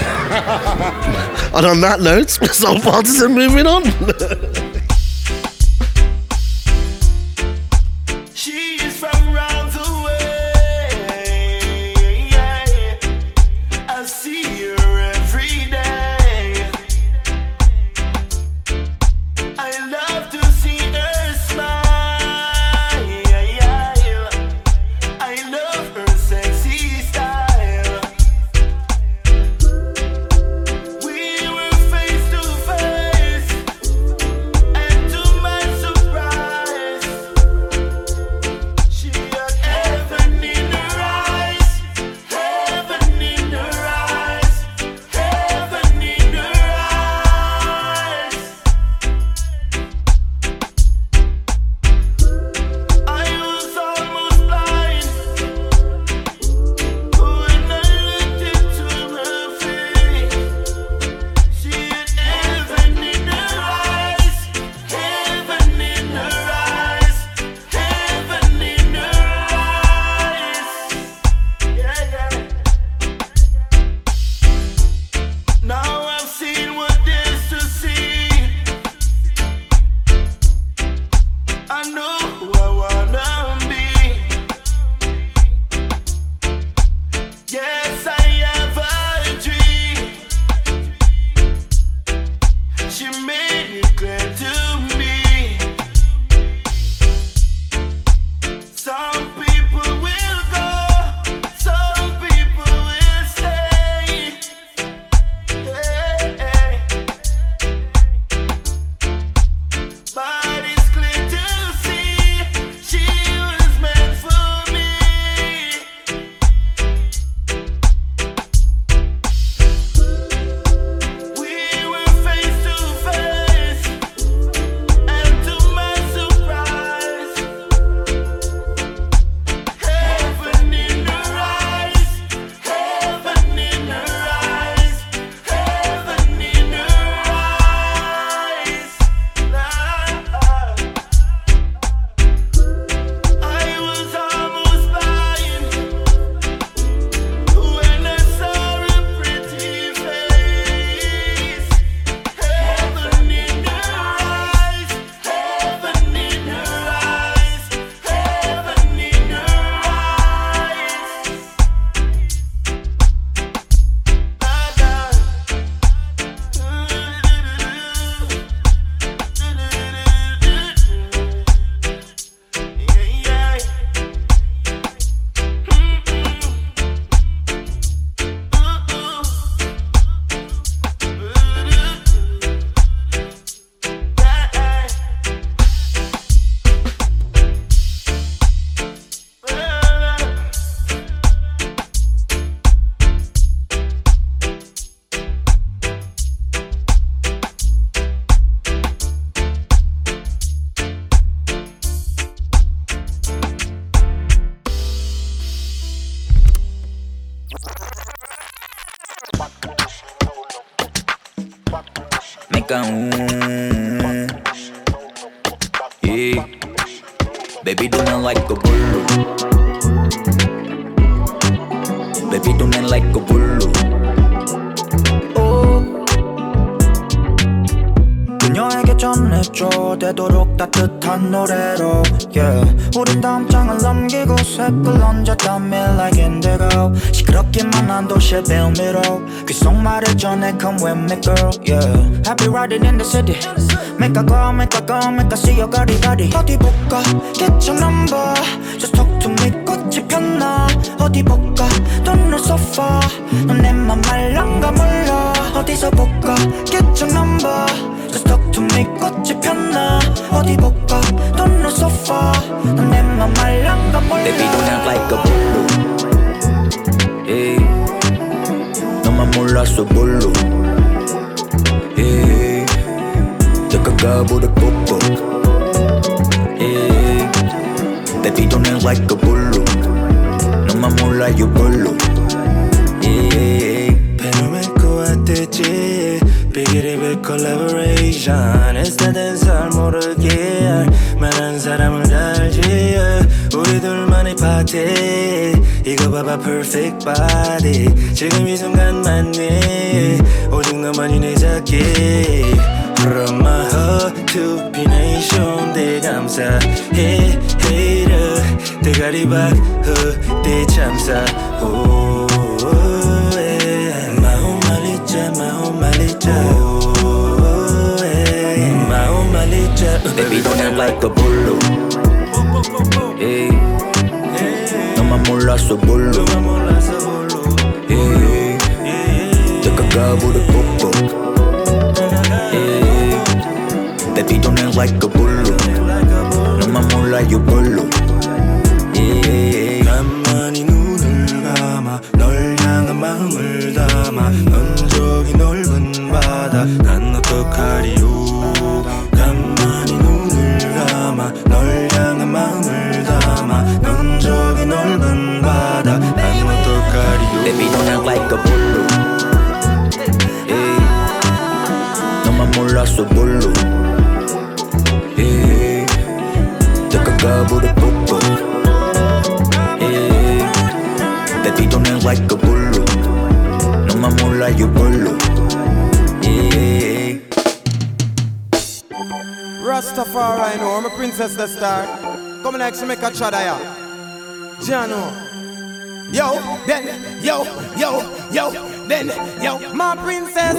on that note, Soul Partisan moving on. Jano. Yo, then, yo, yo, yo, then, yo, my princess.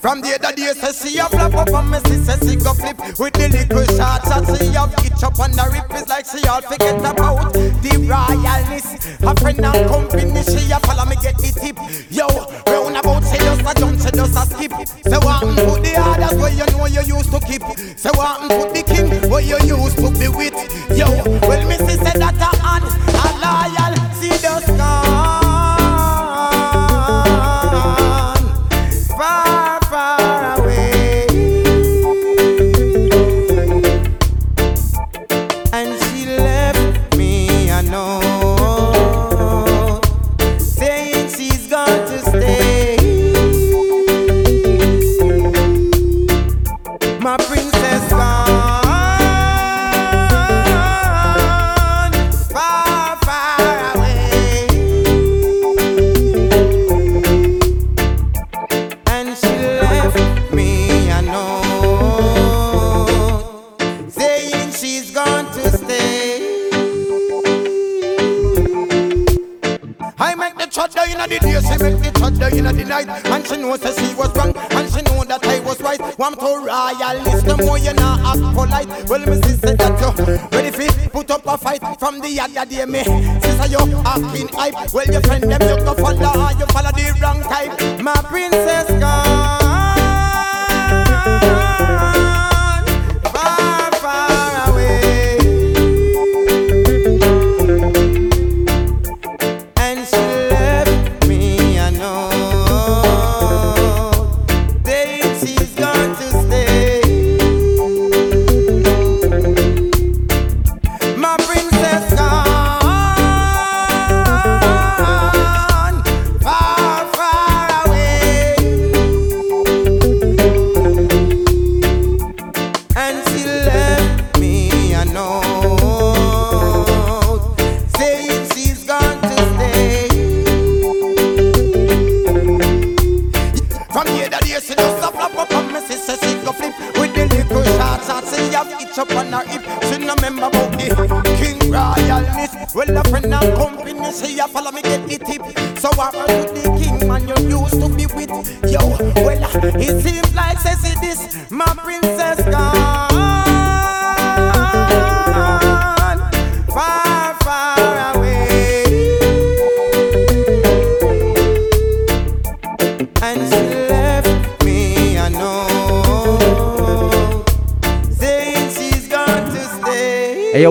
From the other day, say she a flap up on me, she say she go flip with the little short shot. She have itch up on the rip, it's like she all forget about the royalness. A friend and company, she a follow me get the tip. Yo, round about she just a jump, she just a skip. Say what put the others where you know you used to keep. Say what put the king where you used to be with. Yo, well me see say that a a act polite. Well, me sister that you ready fi put up a fight from the other day, me. Sister you acting hype, well your friend them you go follow, you follow the wrong type. My princess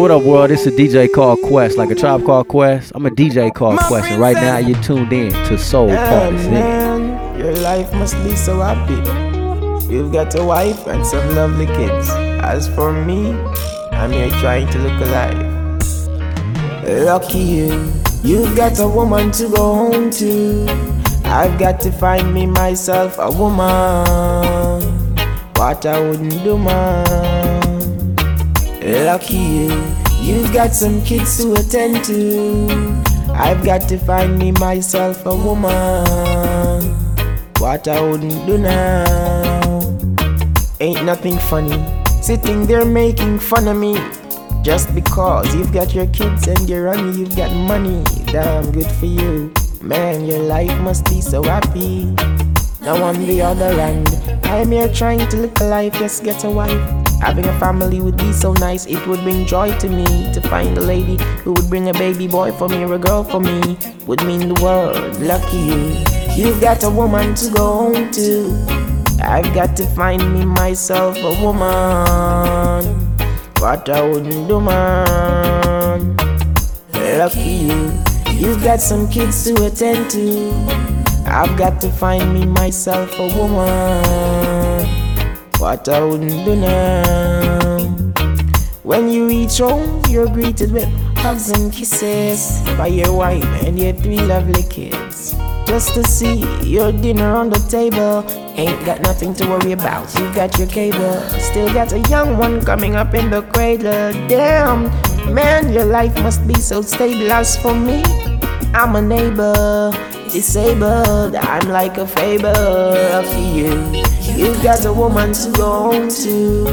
what up, world? This is DJ called Quest, like a tribe called Quest. I'm a DJ called Quest, and right now you're tuned in to Soul Yeah, Party City. your life must be so happy. You've got a wife and some lovely kids. As for me, I'm here trying to look alive. Lucky you, you've got a woman to go home to. I've got to find me myself a woman. What I wouldn't do, man. Lucky you, you've got some kids to attend to. I've got to find me myself a woman. What I wouldn't do now. Ain't nothing funny. Sitting there making fun of me. Just because you've got your kids and you're on you've got money. Damn good for you. Man, your life must be so happy. Now on the other hand, I'm here trying to live a life, just get a wife. Having a family would be so nice, it would bring joy to me to find a lady who would bring a baby boy for me or a girl for me. Would mean the world, lucky you. You've got a woman to go home to. I've got to find me myself a woman. What I wouldn't do, man. Lucky you. You've got some kids to attend to. I've got to find me myself a woman. What I wouldn't do now. When you reach home, you're greeted with hugs and kisses by your wife and your three lovely kids. just to see your dinner on the table. Ain't got nothing to worry about. You got your cable. Still got a young one coming up in the cradle. Damn, man, your life must be so stable. As for me, I'm a neighbor, disabled. I'm like a fable. Lucky you, You've got a woman to go home to.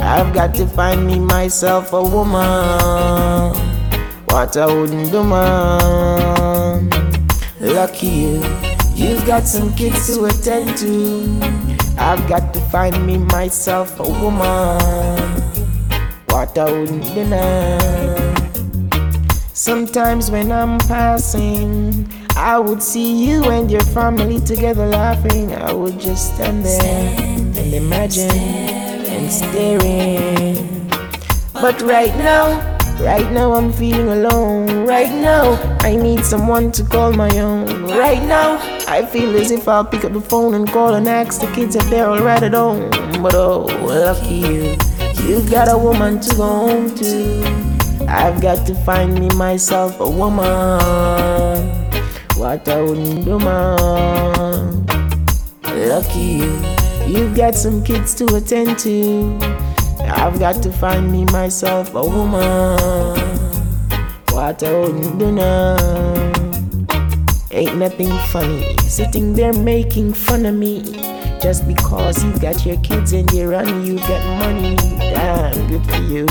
I've got to find me myself a woman. What I wouldn't do, man. Lucky you, you've got some kids to attend to. I've got to find me myself a woman. What I wouldn't now. Sometimes when I'm passing, I would see you and your family together laughing. I would just stand there and imagine and staring. But right now, right now I'm feeling alone. Right now, I need someone to call my own. Right now, I feel as if I'll pick up the phone and call and ask the kids if they're alright at home. But oh, lucky you, you've got a woman to go home to. I've got to find me myself a woman. What wouldn't do, man. Lucky you, you've got some kids to attend to. I've got to find me myself a woman. What I wouldn't do now. Ain't nothing funny sitting there making fun of me. Just because you got your kids and you run, you got money. Damn, good for you.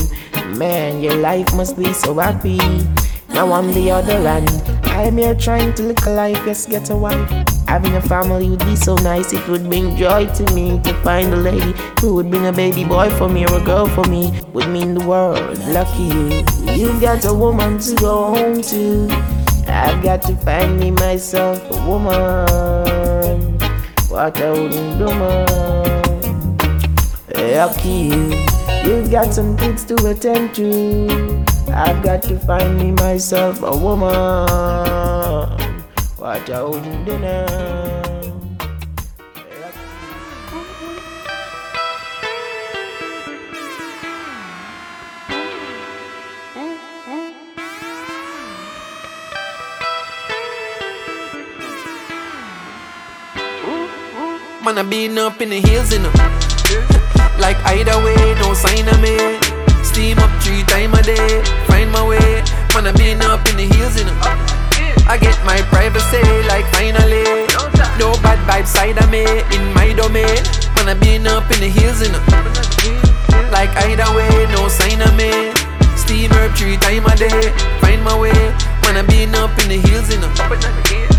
Man, your life must be so happy. Now on the other hand, I'm here trying to live a life, yes, get a wife. Having a family would be so nice, it would bring joy to me to find a lady who would bring a baby boy for me or a girl for me. Would mean the world. Lucky you, you've got a woman to go home to. I've got to find me myself a woman. What I wouldn't do, man. Lucky you. You've got some kids to attend to. I've got to find me myself a woman. What I wouldn't do. Man, I been up in the hills, you know. Like either way, no sign of me. Steam up three times a day, find my way. Man, I been up in the hills, you know. I get my privacy, like finally. No bad vibes side of me, in my domain. Man, I been up in the hills, you know. Like either way, no sign of me. Steam up three times a day, find my way. Man, I been up in the hills, you know.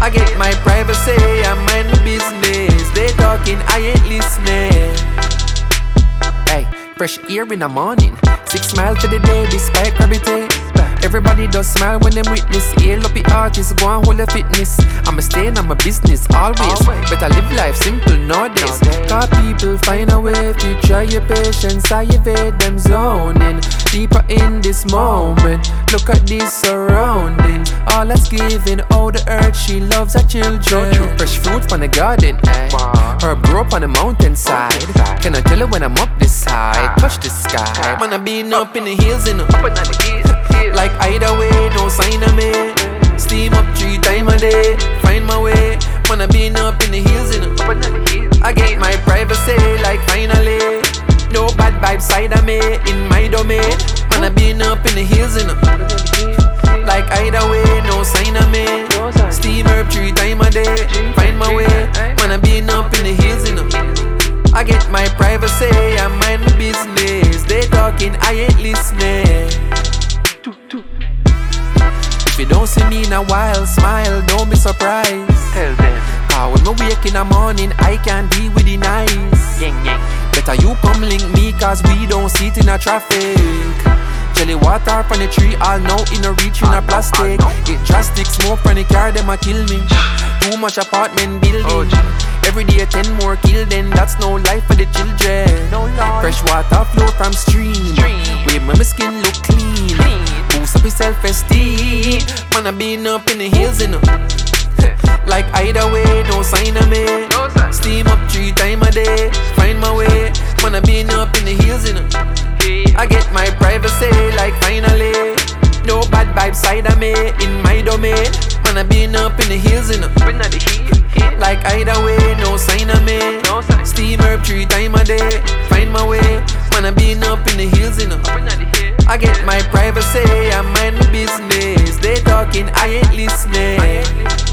I get my privacy, I mind my business. They talking, I ain't listening. Hey, fresh air in the morning. Six miles to the day, despite gravity. Everybody does smile when them witness. Hail up the artists, go and hold the fitness. I'ma stay in my business always. Better live life simple nowadays. Cause people find a way to try your patience. I evade them zoning. Deeper in this moment. Look at these surroundings. All that's giving, all the earth she loves her children. Fresh fruit from the garden, eh? Herb grow up on the mountainside. Can I tell her when I'm up this high? Touch the sky. Man, I been up in the hills, you know. Like either way, no sign of me. Steam up three times a day, find my way. I been up in the hills, you know. I get my privacy, like finally. No bad vibes side of me, in my domain. I been up in the hills, you know. Like either way, no sign of me. Steam up three times a day, find my way. I been up in the hills, you know. I get my privacy, I mind my business. They talking, I ain't listening. If you don't see me in a while, smile, don't be surprised. Tell them. Cause when me wake in the morning, I can't deal with the nice. Better you come link me, cause we don't sit in a traffic. Jelly water from the tree, all now in a reach in a plastic. It drastic smoke from the car, them a kill me. Too much apartment building. Every day ten more kill, then that's no life for the children. Fresh water flow from stream. Way my skin look clean. Up your self-esteem. Man, I been up in the hills, you know. Like either way, no sign of me. Steam up three times a day, find my way. I been up in the hills, you know. I get my privacy, like finally. No bad vibes side of me, in my domain. I been up in the hills in them. Like either way, no sign of me. Steam herb three time a day. Find my way. I been up in the hills in them. I get my privacy, I mind my business. They talking, I ain't listening.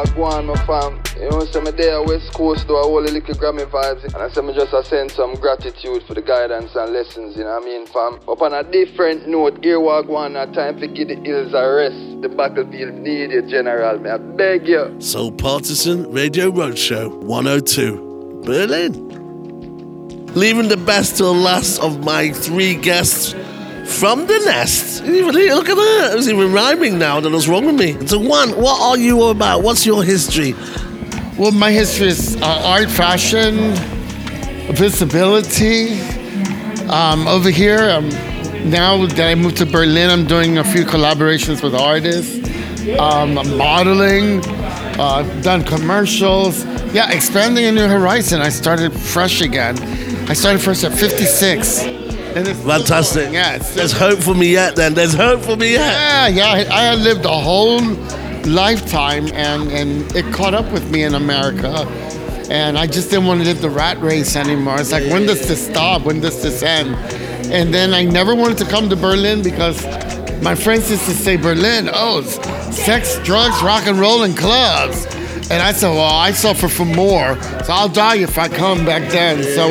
What go on, my fam? You know, some there West Coast do a whole little Grammy vibes. And I say me just a send some gratitude for the guidance and lessons, you know what I mean, fam? Up on a different note, here what go a time to give the hills a rest. The battlefield need you, General. Me, I beg you. Soul Partisan Radio Roadshow 102, Berlin. Leaving the best till last of my three guests from the nest. Look at that. It was even rhyming now. I don't know what's wrong with me. So, one, what are you about? What's your history? Well, my history is uh, art, fashion, visibility. Um, over here, um, now that I moved to Berlin, I'm doing a few collaborations with artists. Um, modeling, uh, done commercials. Yeah, expanding a new horizon. I started fresh again. I started first at 56. Fantastic. Yeah, There's hope for me yet, then. There's hope for me yet. yeah, yeah. I, I had lived a whole lifetime, and and it caught up with me in America, and I just didn't want to live the rat race anymore. It's like, when does this stop? When does this end? And then I never wanted to come to Berlin because my friends used to say Berlin, oh, sex, drugs, rock and roll, and clubs. And I said, well, I suffer from more, so I'll die if I come back then. So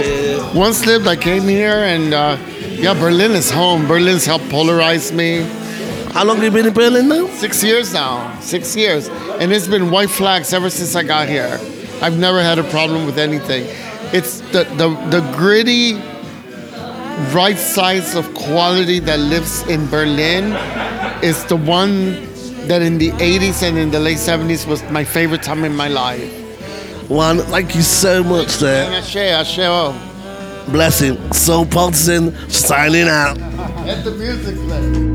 once lived, I came here, and uh, yeah, Berlin is home. Berlin's helped polarize me. How long have you been in Berlin now? Six years now. Six years. And it's been white flags ever since I got here. I've never had a problem with anything. It's the, the, the gritty, right size of quality that lives in Berlin is the one that in the 80s and in the late 70s was my favorite time in my life. One, thank you so much there. Ashe, ashe, oh. Bless him. Soul Partisan signing out. Let the music play.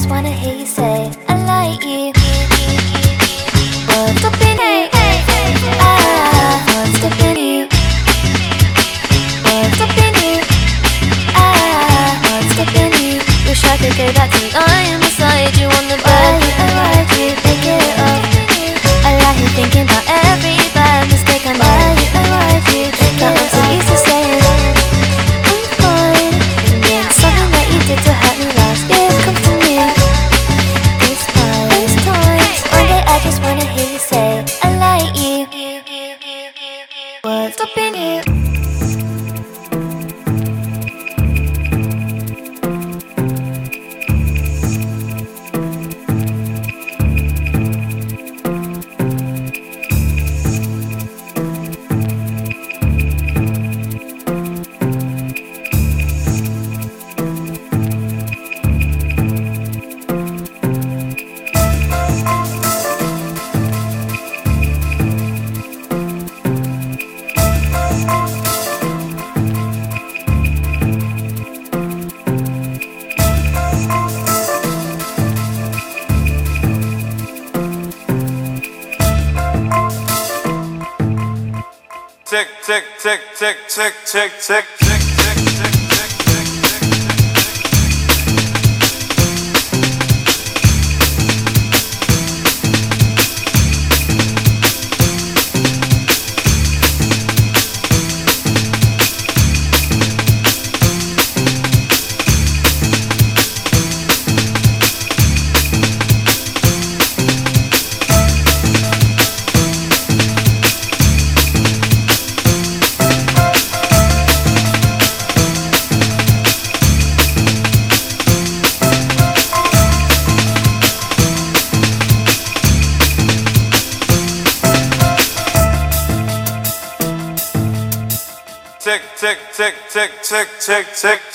just wanna hear you say, I like you. tick, tick, check, check.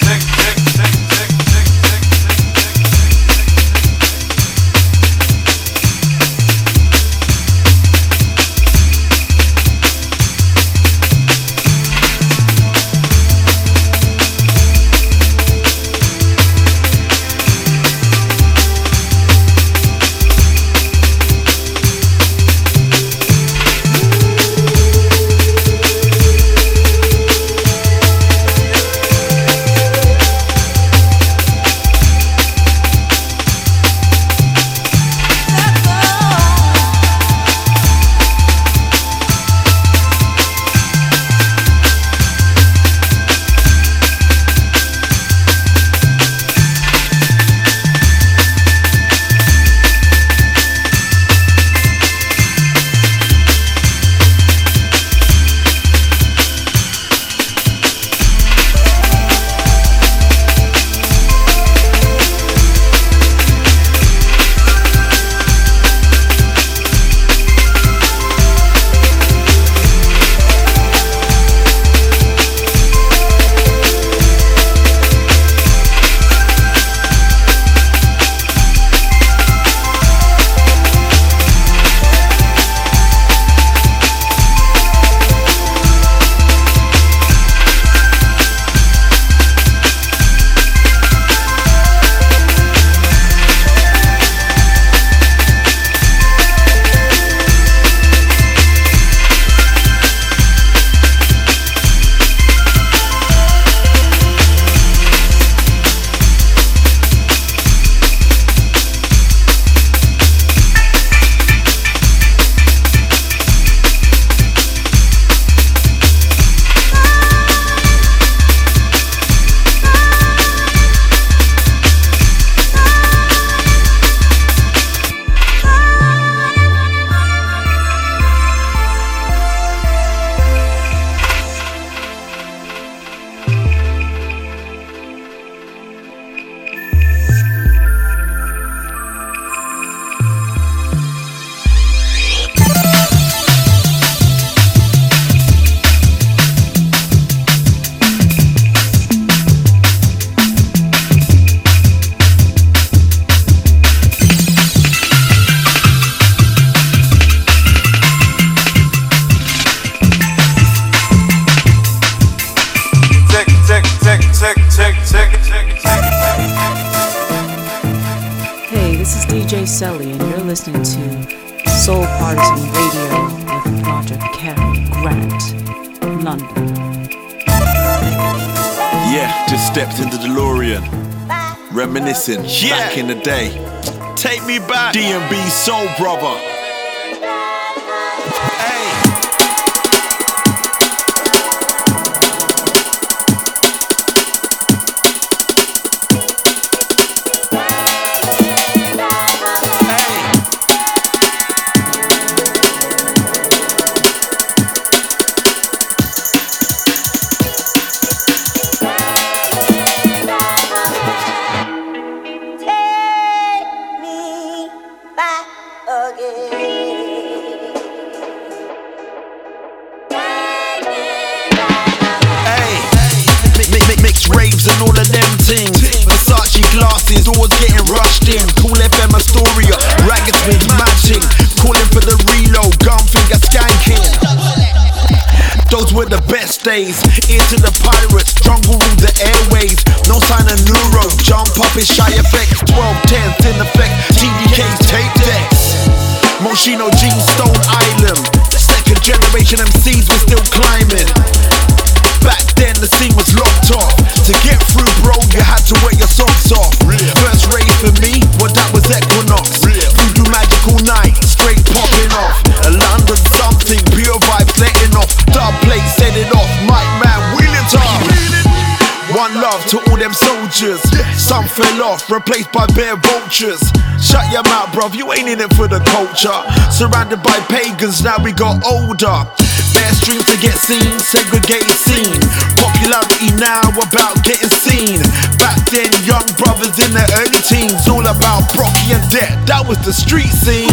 Reminiscing back in the day. Take me back. DMB Soul Brother. Days. Into the pirates, jungle ruled the airways. No sign of neuro, jump up is shy effects. 12 10th in effect, TDK's tape decks. Moschino G Stone Island. Second generation MCs were still climbing. Back then the scene was locked off. To get through, bro, you had to wear your socks off. First rave for me, well that was Equinox. Voodoo magical night, straight popping off. A London something, pure vibes letting love to all them soldiers. Some fell off, replaced by bare vultures. Shut your mouth, bruv, you ain't in it for the culture. Surrounded by pagans, now we got older. Bare streams to get seen, segregated scene. Popularity now about getting seen. Back then, young brothers in their early teens, all about Brocky and debt. That was the street scene.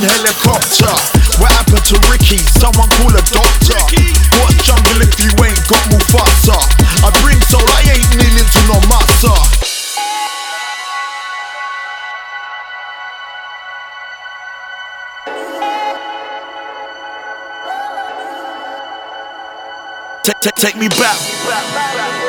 flying helicopter. What happened to Ricky? Someone call a doctor. What jungle if you ain't got Mufasa? I bring soul, I ain't kneeling to no massa. Take, take, take me back.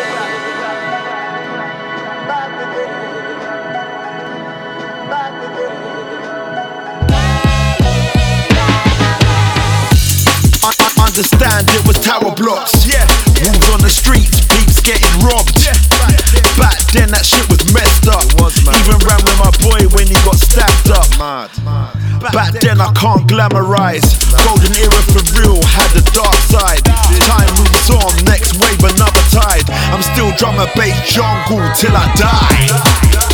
Understand it was tower blocks. Yeah. Wolves on the streets, peeps getting robbed. Back then that shit was messed up. Even ran with my boy when he got stabbed up. Back then I can't glamorize. Golden era for real, had the dark side. Time moves on, next wave another tide. I'm still drummer bass jungle till I die.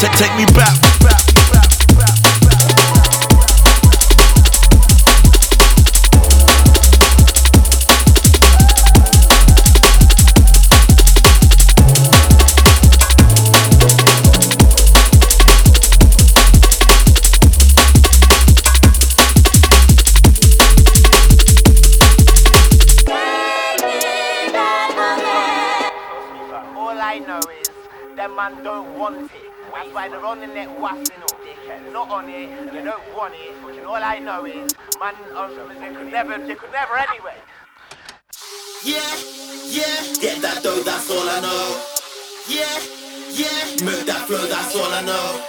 Take, me back. On the net waffling up. They're not on it, and they don't want it. And all I know is, man, they could never, they could never anyway. Yeah, yeah, get that dough, that's all I know. Yeah, yeah, move that flow, that's all I know.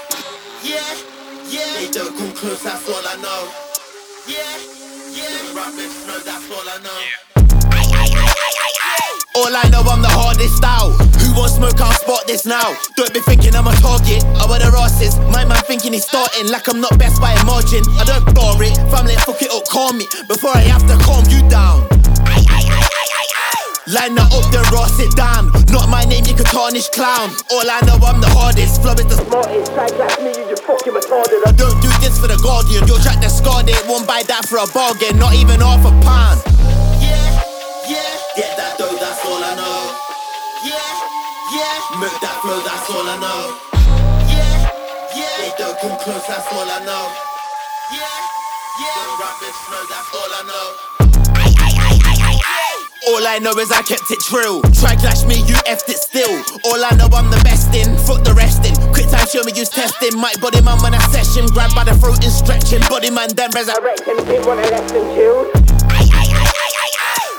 Yeah, yeah, they don't come close, that's all I know. Yeah, yeah, rubbish, no, that's all I know. Yeah. All I know, I'm the hardest out. Who wants smoke? I'll spot this now. Don't be thinking I'm a target. I wear the asses. My man thinking he's starting like I'm not best by a margin. I don't bar it. Family, fuck it up, calm me before I have to calm you down. Line that up, then Ross it down. Not my name, you can tarnish clown. All I know, I'm the hardest. Flow is the smartest. Try class me, you just fucking retarded. I don't do this for the Guardian. Your track that's scarred it. Won't buy that for a bargain. Not even half a pound. Yeah, yeah, get that dough, that's all I know. Yeah, yeah, move that flow, that's all I know. Yeah, yeah, they don't come close, that's all I know. Yeah, yeah, the rubbish, no, that's all I know. All I know is I kept it true. Try clash me, you effed it still. All I know I'm the best in, fuck the rest in. Quick time, show me use testing. Might body man when I session. Grab by the throat and stretching. Body man then resurrecting. Did wanna left and chill.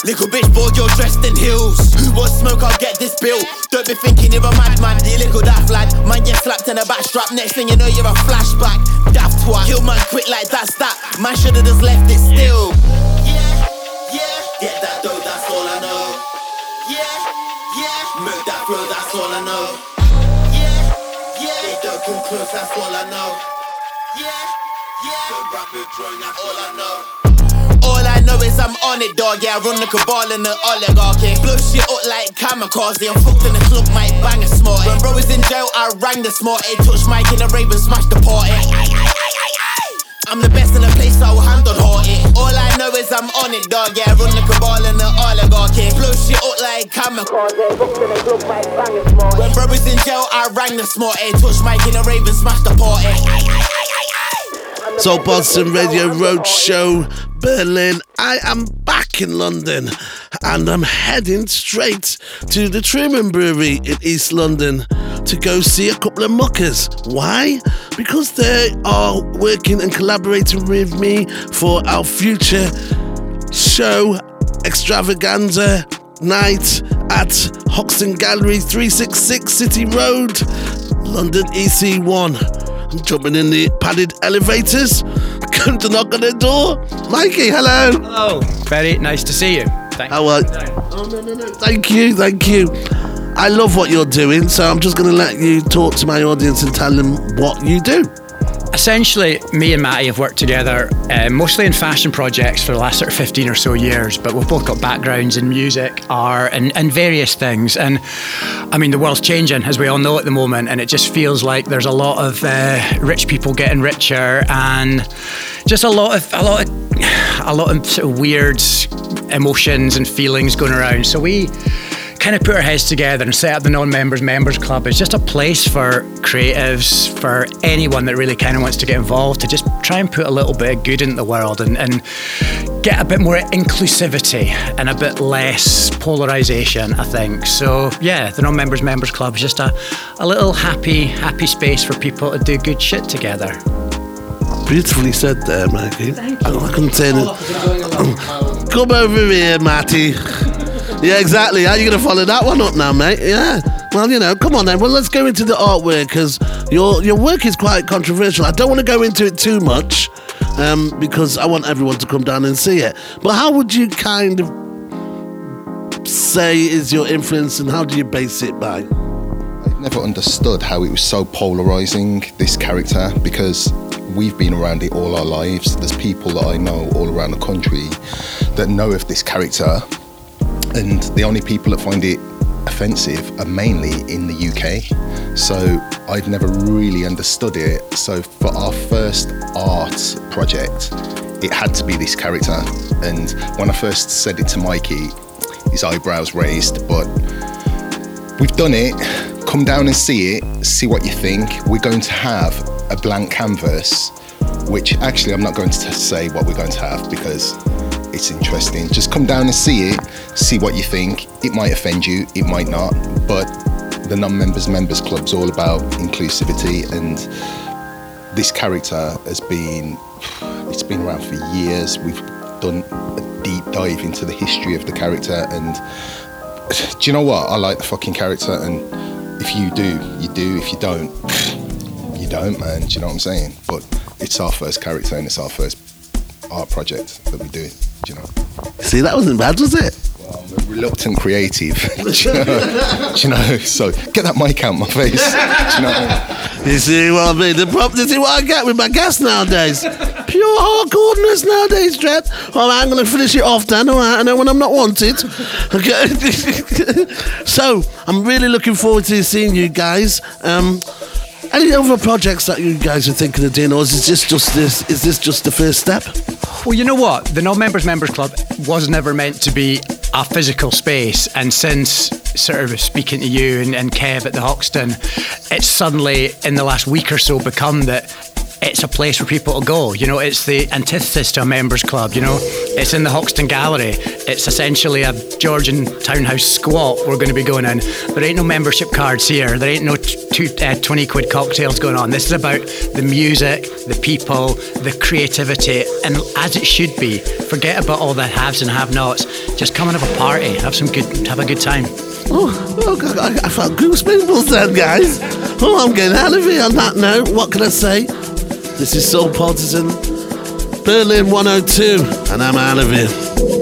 Little bitch boy, you're dressed in heels. Who wants smoke? I'll get this bill. Don't be thinking you're a madman, you little daft lad. Man, get slapped in the backstrap. Next thing you know, you're a flashback. Daft twat. Kill man quick like that's that. Man should've just left it still. Yeah, yeah. Get that dough, that's all I know. Yeah, yeah, move that flow, that's all I know. Yeah, yeah, they don't come close, that's all I know. Yeah, yeah, the rapid drone, that's all I know. All I know is I'm on it, dog. Yeah, I run the cabal and the oligarchy. Blow shit up like kamikaze. I'm fucked in the club, might bang a smart. When bro was in jail, I rang the smart. Touch Mike in the rave and smash the party. I'm the best in the place, so I'll hand on heart it. All I know is I'm on it, dog. Yeah, I run the cabal and the oligarchy. Blow shit up like kamikaze. In. When bro was in jail, I rang the smart. Touch Mike in the rave and smash the party. Soul Partisan Radio Roadshow Berlin. I am back in London and I'm heading straight to the Truman Brewery in East London to go see a couple of muckers. Why? Because they are working and collaborating with me for our future show extravaganza night at Hoxton Gallery 366 City Road, London EC1. Jumping in the padded elevators. Come to knock on the door. Mikey, hello. Hello. Very nice to see you. Thank How are Oh, no, no, no. Thank you, thank you. I love what you're doing, so I'm just going to let you talk to my audience and tell them what you do. Essentially, me and Matty have worked together uh, mostly in fashion projects for the last sort of 15 or so years, but we've both got backgrounds in music, art, and, and various things. And I mean, the world's changing, as we all know at the moment, and it just feels like there's a lot of uh, rich people getting richer and just a lot of a lot of a lot of sort of weird emotions and feelings going around. So we kind of put our heads together and set up the non-members members club. It's just a place for creatives, for anyone that really kind of wants to get involved, to just try and put a little bit of good into the world and, and get a bit more inclusivity and a bit less polarization. I think so. Yeah, the non-members members club is just a, a little happy happy space for people to do good shit together. Beautifully said there, Maggie. I, I couldn't say it. Come over here, Matty. Yeah, exactly. How are you going to follow that one up now, mate? Yeah. Well, you know, come on then. Well, let's go into the artwork because your your work is quite controversial. I don't want to go into it too much um, because I want everyone to come down and see it. But how would you kind of say is your influence and how do you base it by? I never understood how it was so polarizing this character because we've been around it all our lives there's people that i know all around the country that know of this character and the only people that find it offensive are mainly in the uk so i'd never really understood it. So for our first art project it had to be this character. And when i first said it to mikey his eyebrows raised but we've done it. Come down and see it, see what you think. We're going to have a blank canvas, which actually I'm not going to say what we're going to have because it's interesting. Just come down and see it, see what you think. It might offend you, it might not, but the non-members members club's all about inclusivity and this character has been it's been around for years. We've done a deep dive into the history of the character and do you know what? I like the fucking character and if you do, you do. If you don't, you don't, man. Do you know what I'm saying? But it's our first character and it's our first art project that we do. You know? See, that wasn't bad, was it? Well, I'm a reluctant creative. do, you know? do you know? So get that mic out my face. do you know what I mean? You see what I mean? The problem, you see what I get with my guests nowadays? Pure hardcoreness nowadays, Dred. All right, I'm going to finish it off then, all right? I know when I'm not wanted. Okay. so, I'm really looking forward to seeing you guys. Um, any other projects that you guys are thinking of doing, or is this just this? Is this just the first step? Well, you know what? The Non Members Members Club was never meant to be a physical space, and since sort of speaking to you and, and Kev at the Hoxton, it's suddenly in the last week or so become that it's a place for people to go. You know, it's the antithesis to a members club. You know, it's in the Hoxton Gallery. It's essentially a Georgian townhouse squat we're going to be going in. There ain't no membership cards here. There ain't no two, uh, 20 quid cocktails going on. This is about the music, the people, the creativity, and as it should be. Forget about all the haves and have-nots. Just come and have a party, have some good, have a good time. Oh, oh I, I felt goosebumps then, guys. Oh, I'm getting out of here on that note. What can I say? This is Soul Partisan, Berlin 102, and I'm out of here.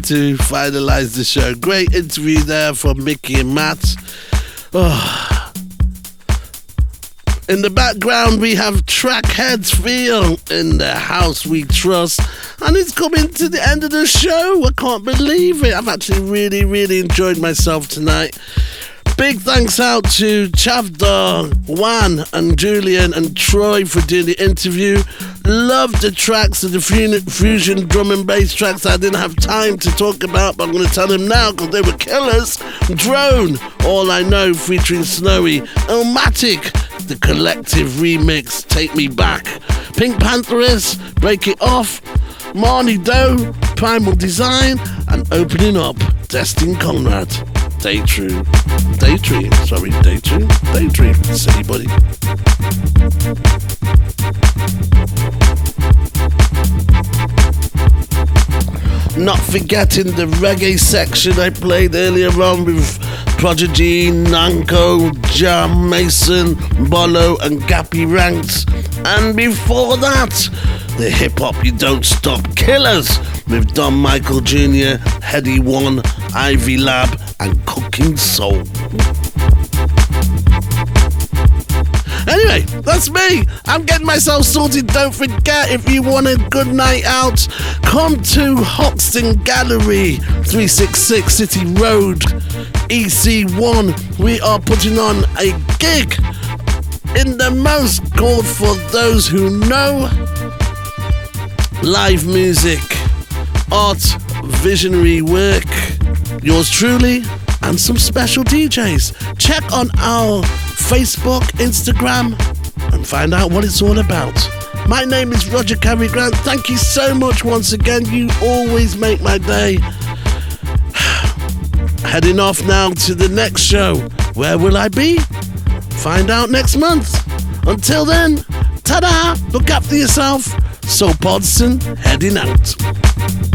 To finalize the show. Great interview there from Mickey and Matt. Oh. In the background, we have Trackheads Feel in the house we trust. And it's coming to the end of the show. I can't believe it. I've actually really, really enjoyed myself tonight. Big thanks out to Chavdar, Juan, and Julian and Troy for doing the interview. Love the tracks, of the fusion drum and bass tracks I didn't have time to talk about, but I'm going to tell them now because they were killers. Drone, All I Know featuring Snowy, Elmatic, the collective remix, Take Me Back, Pink Pantheress, Break It Off, Marnie Doe, Primal Design, and opening up, Destin Conrad. Daydream. Daydream. Sorry, Daydream. Daydream. Silly buddy. Not forgetting the reggae section I played earlier on with Prodigy, Nanko, Jam, Mason, Bolo, and Gappy Ranks. And before that, the hip hop you don't stop killers with Don Michael Jr., Headie One, Ivy Lab, and Cooking Soul. Anyway, that's me. I'm getting myself sorted. Don't forget, if you want a good night out, come to Hoxton Gallery, 366 City Road, EC1. We are putting on a gig in the most called for those who know live music, art, visionary work. Yours truly, and some special DJs. Check on our Facebook, Instagram, and find out what it's all about. My name is Roger Carey Grant. Thank you so much once again. You always make my day. heading off now to the next show. Where will I be? Find out next month. Until then, ta da! Look after yourself. Soul Partisan heading out.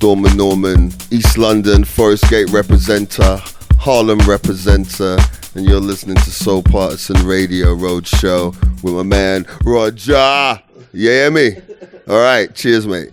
Storm and Norman, East London, Forest Gate representer, Harlem representer, and you're listening to Soul Partisan Radio Road Show with my man Roger. You hear me? All right, cheers, mate.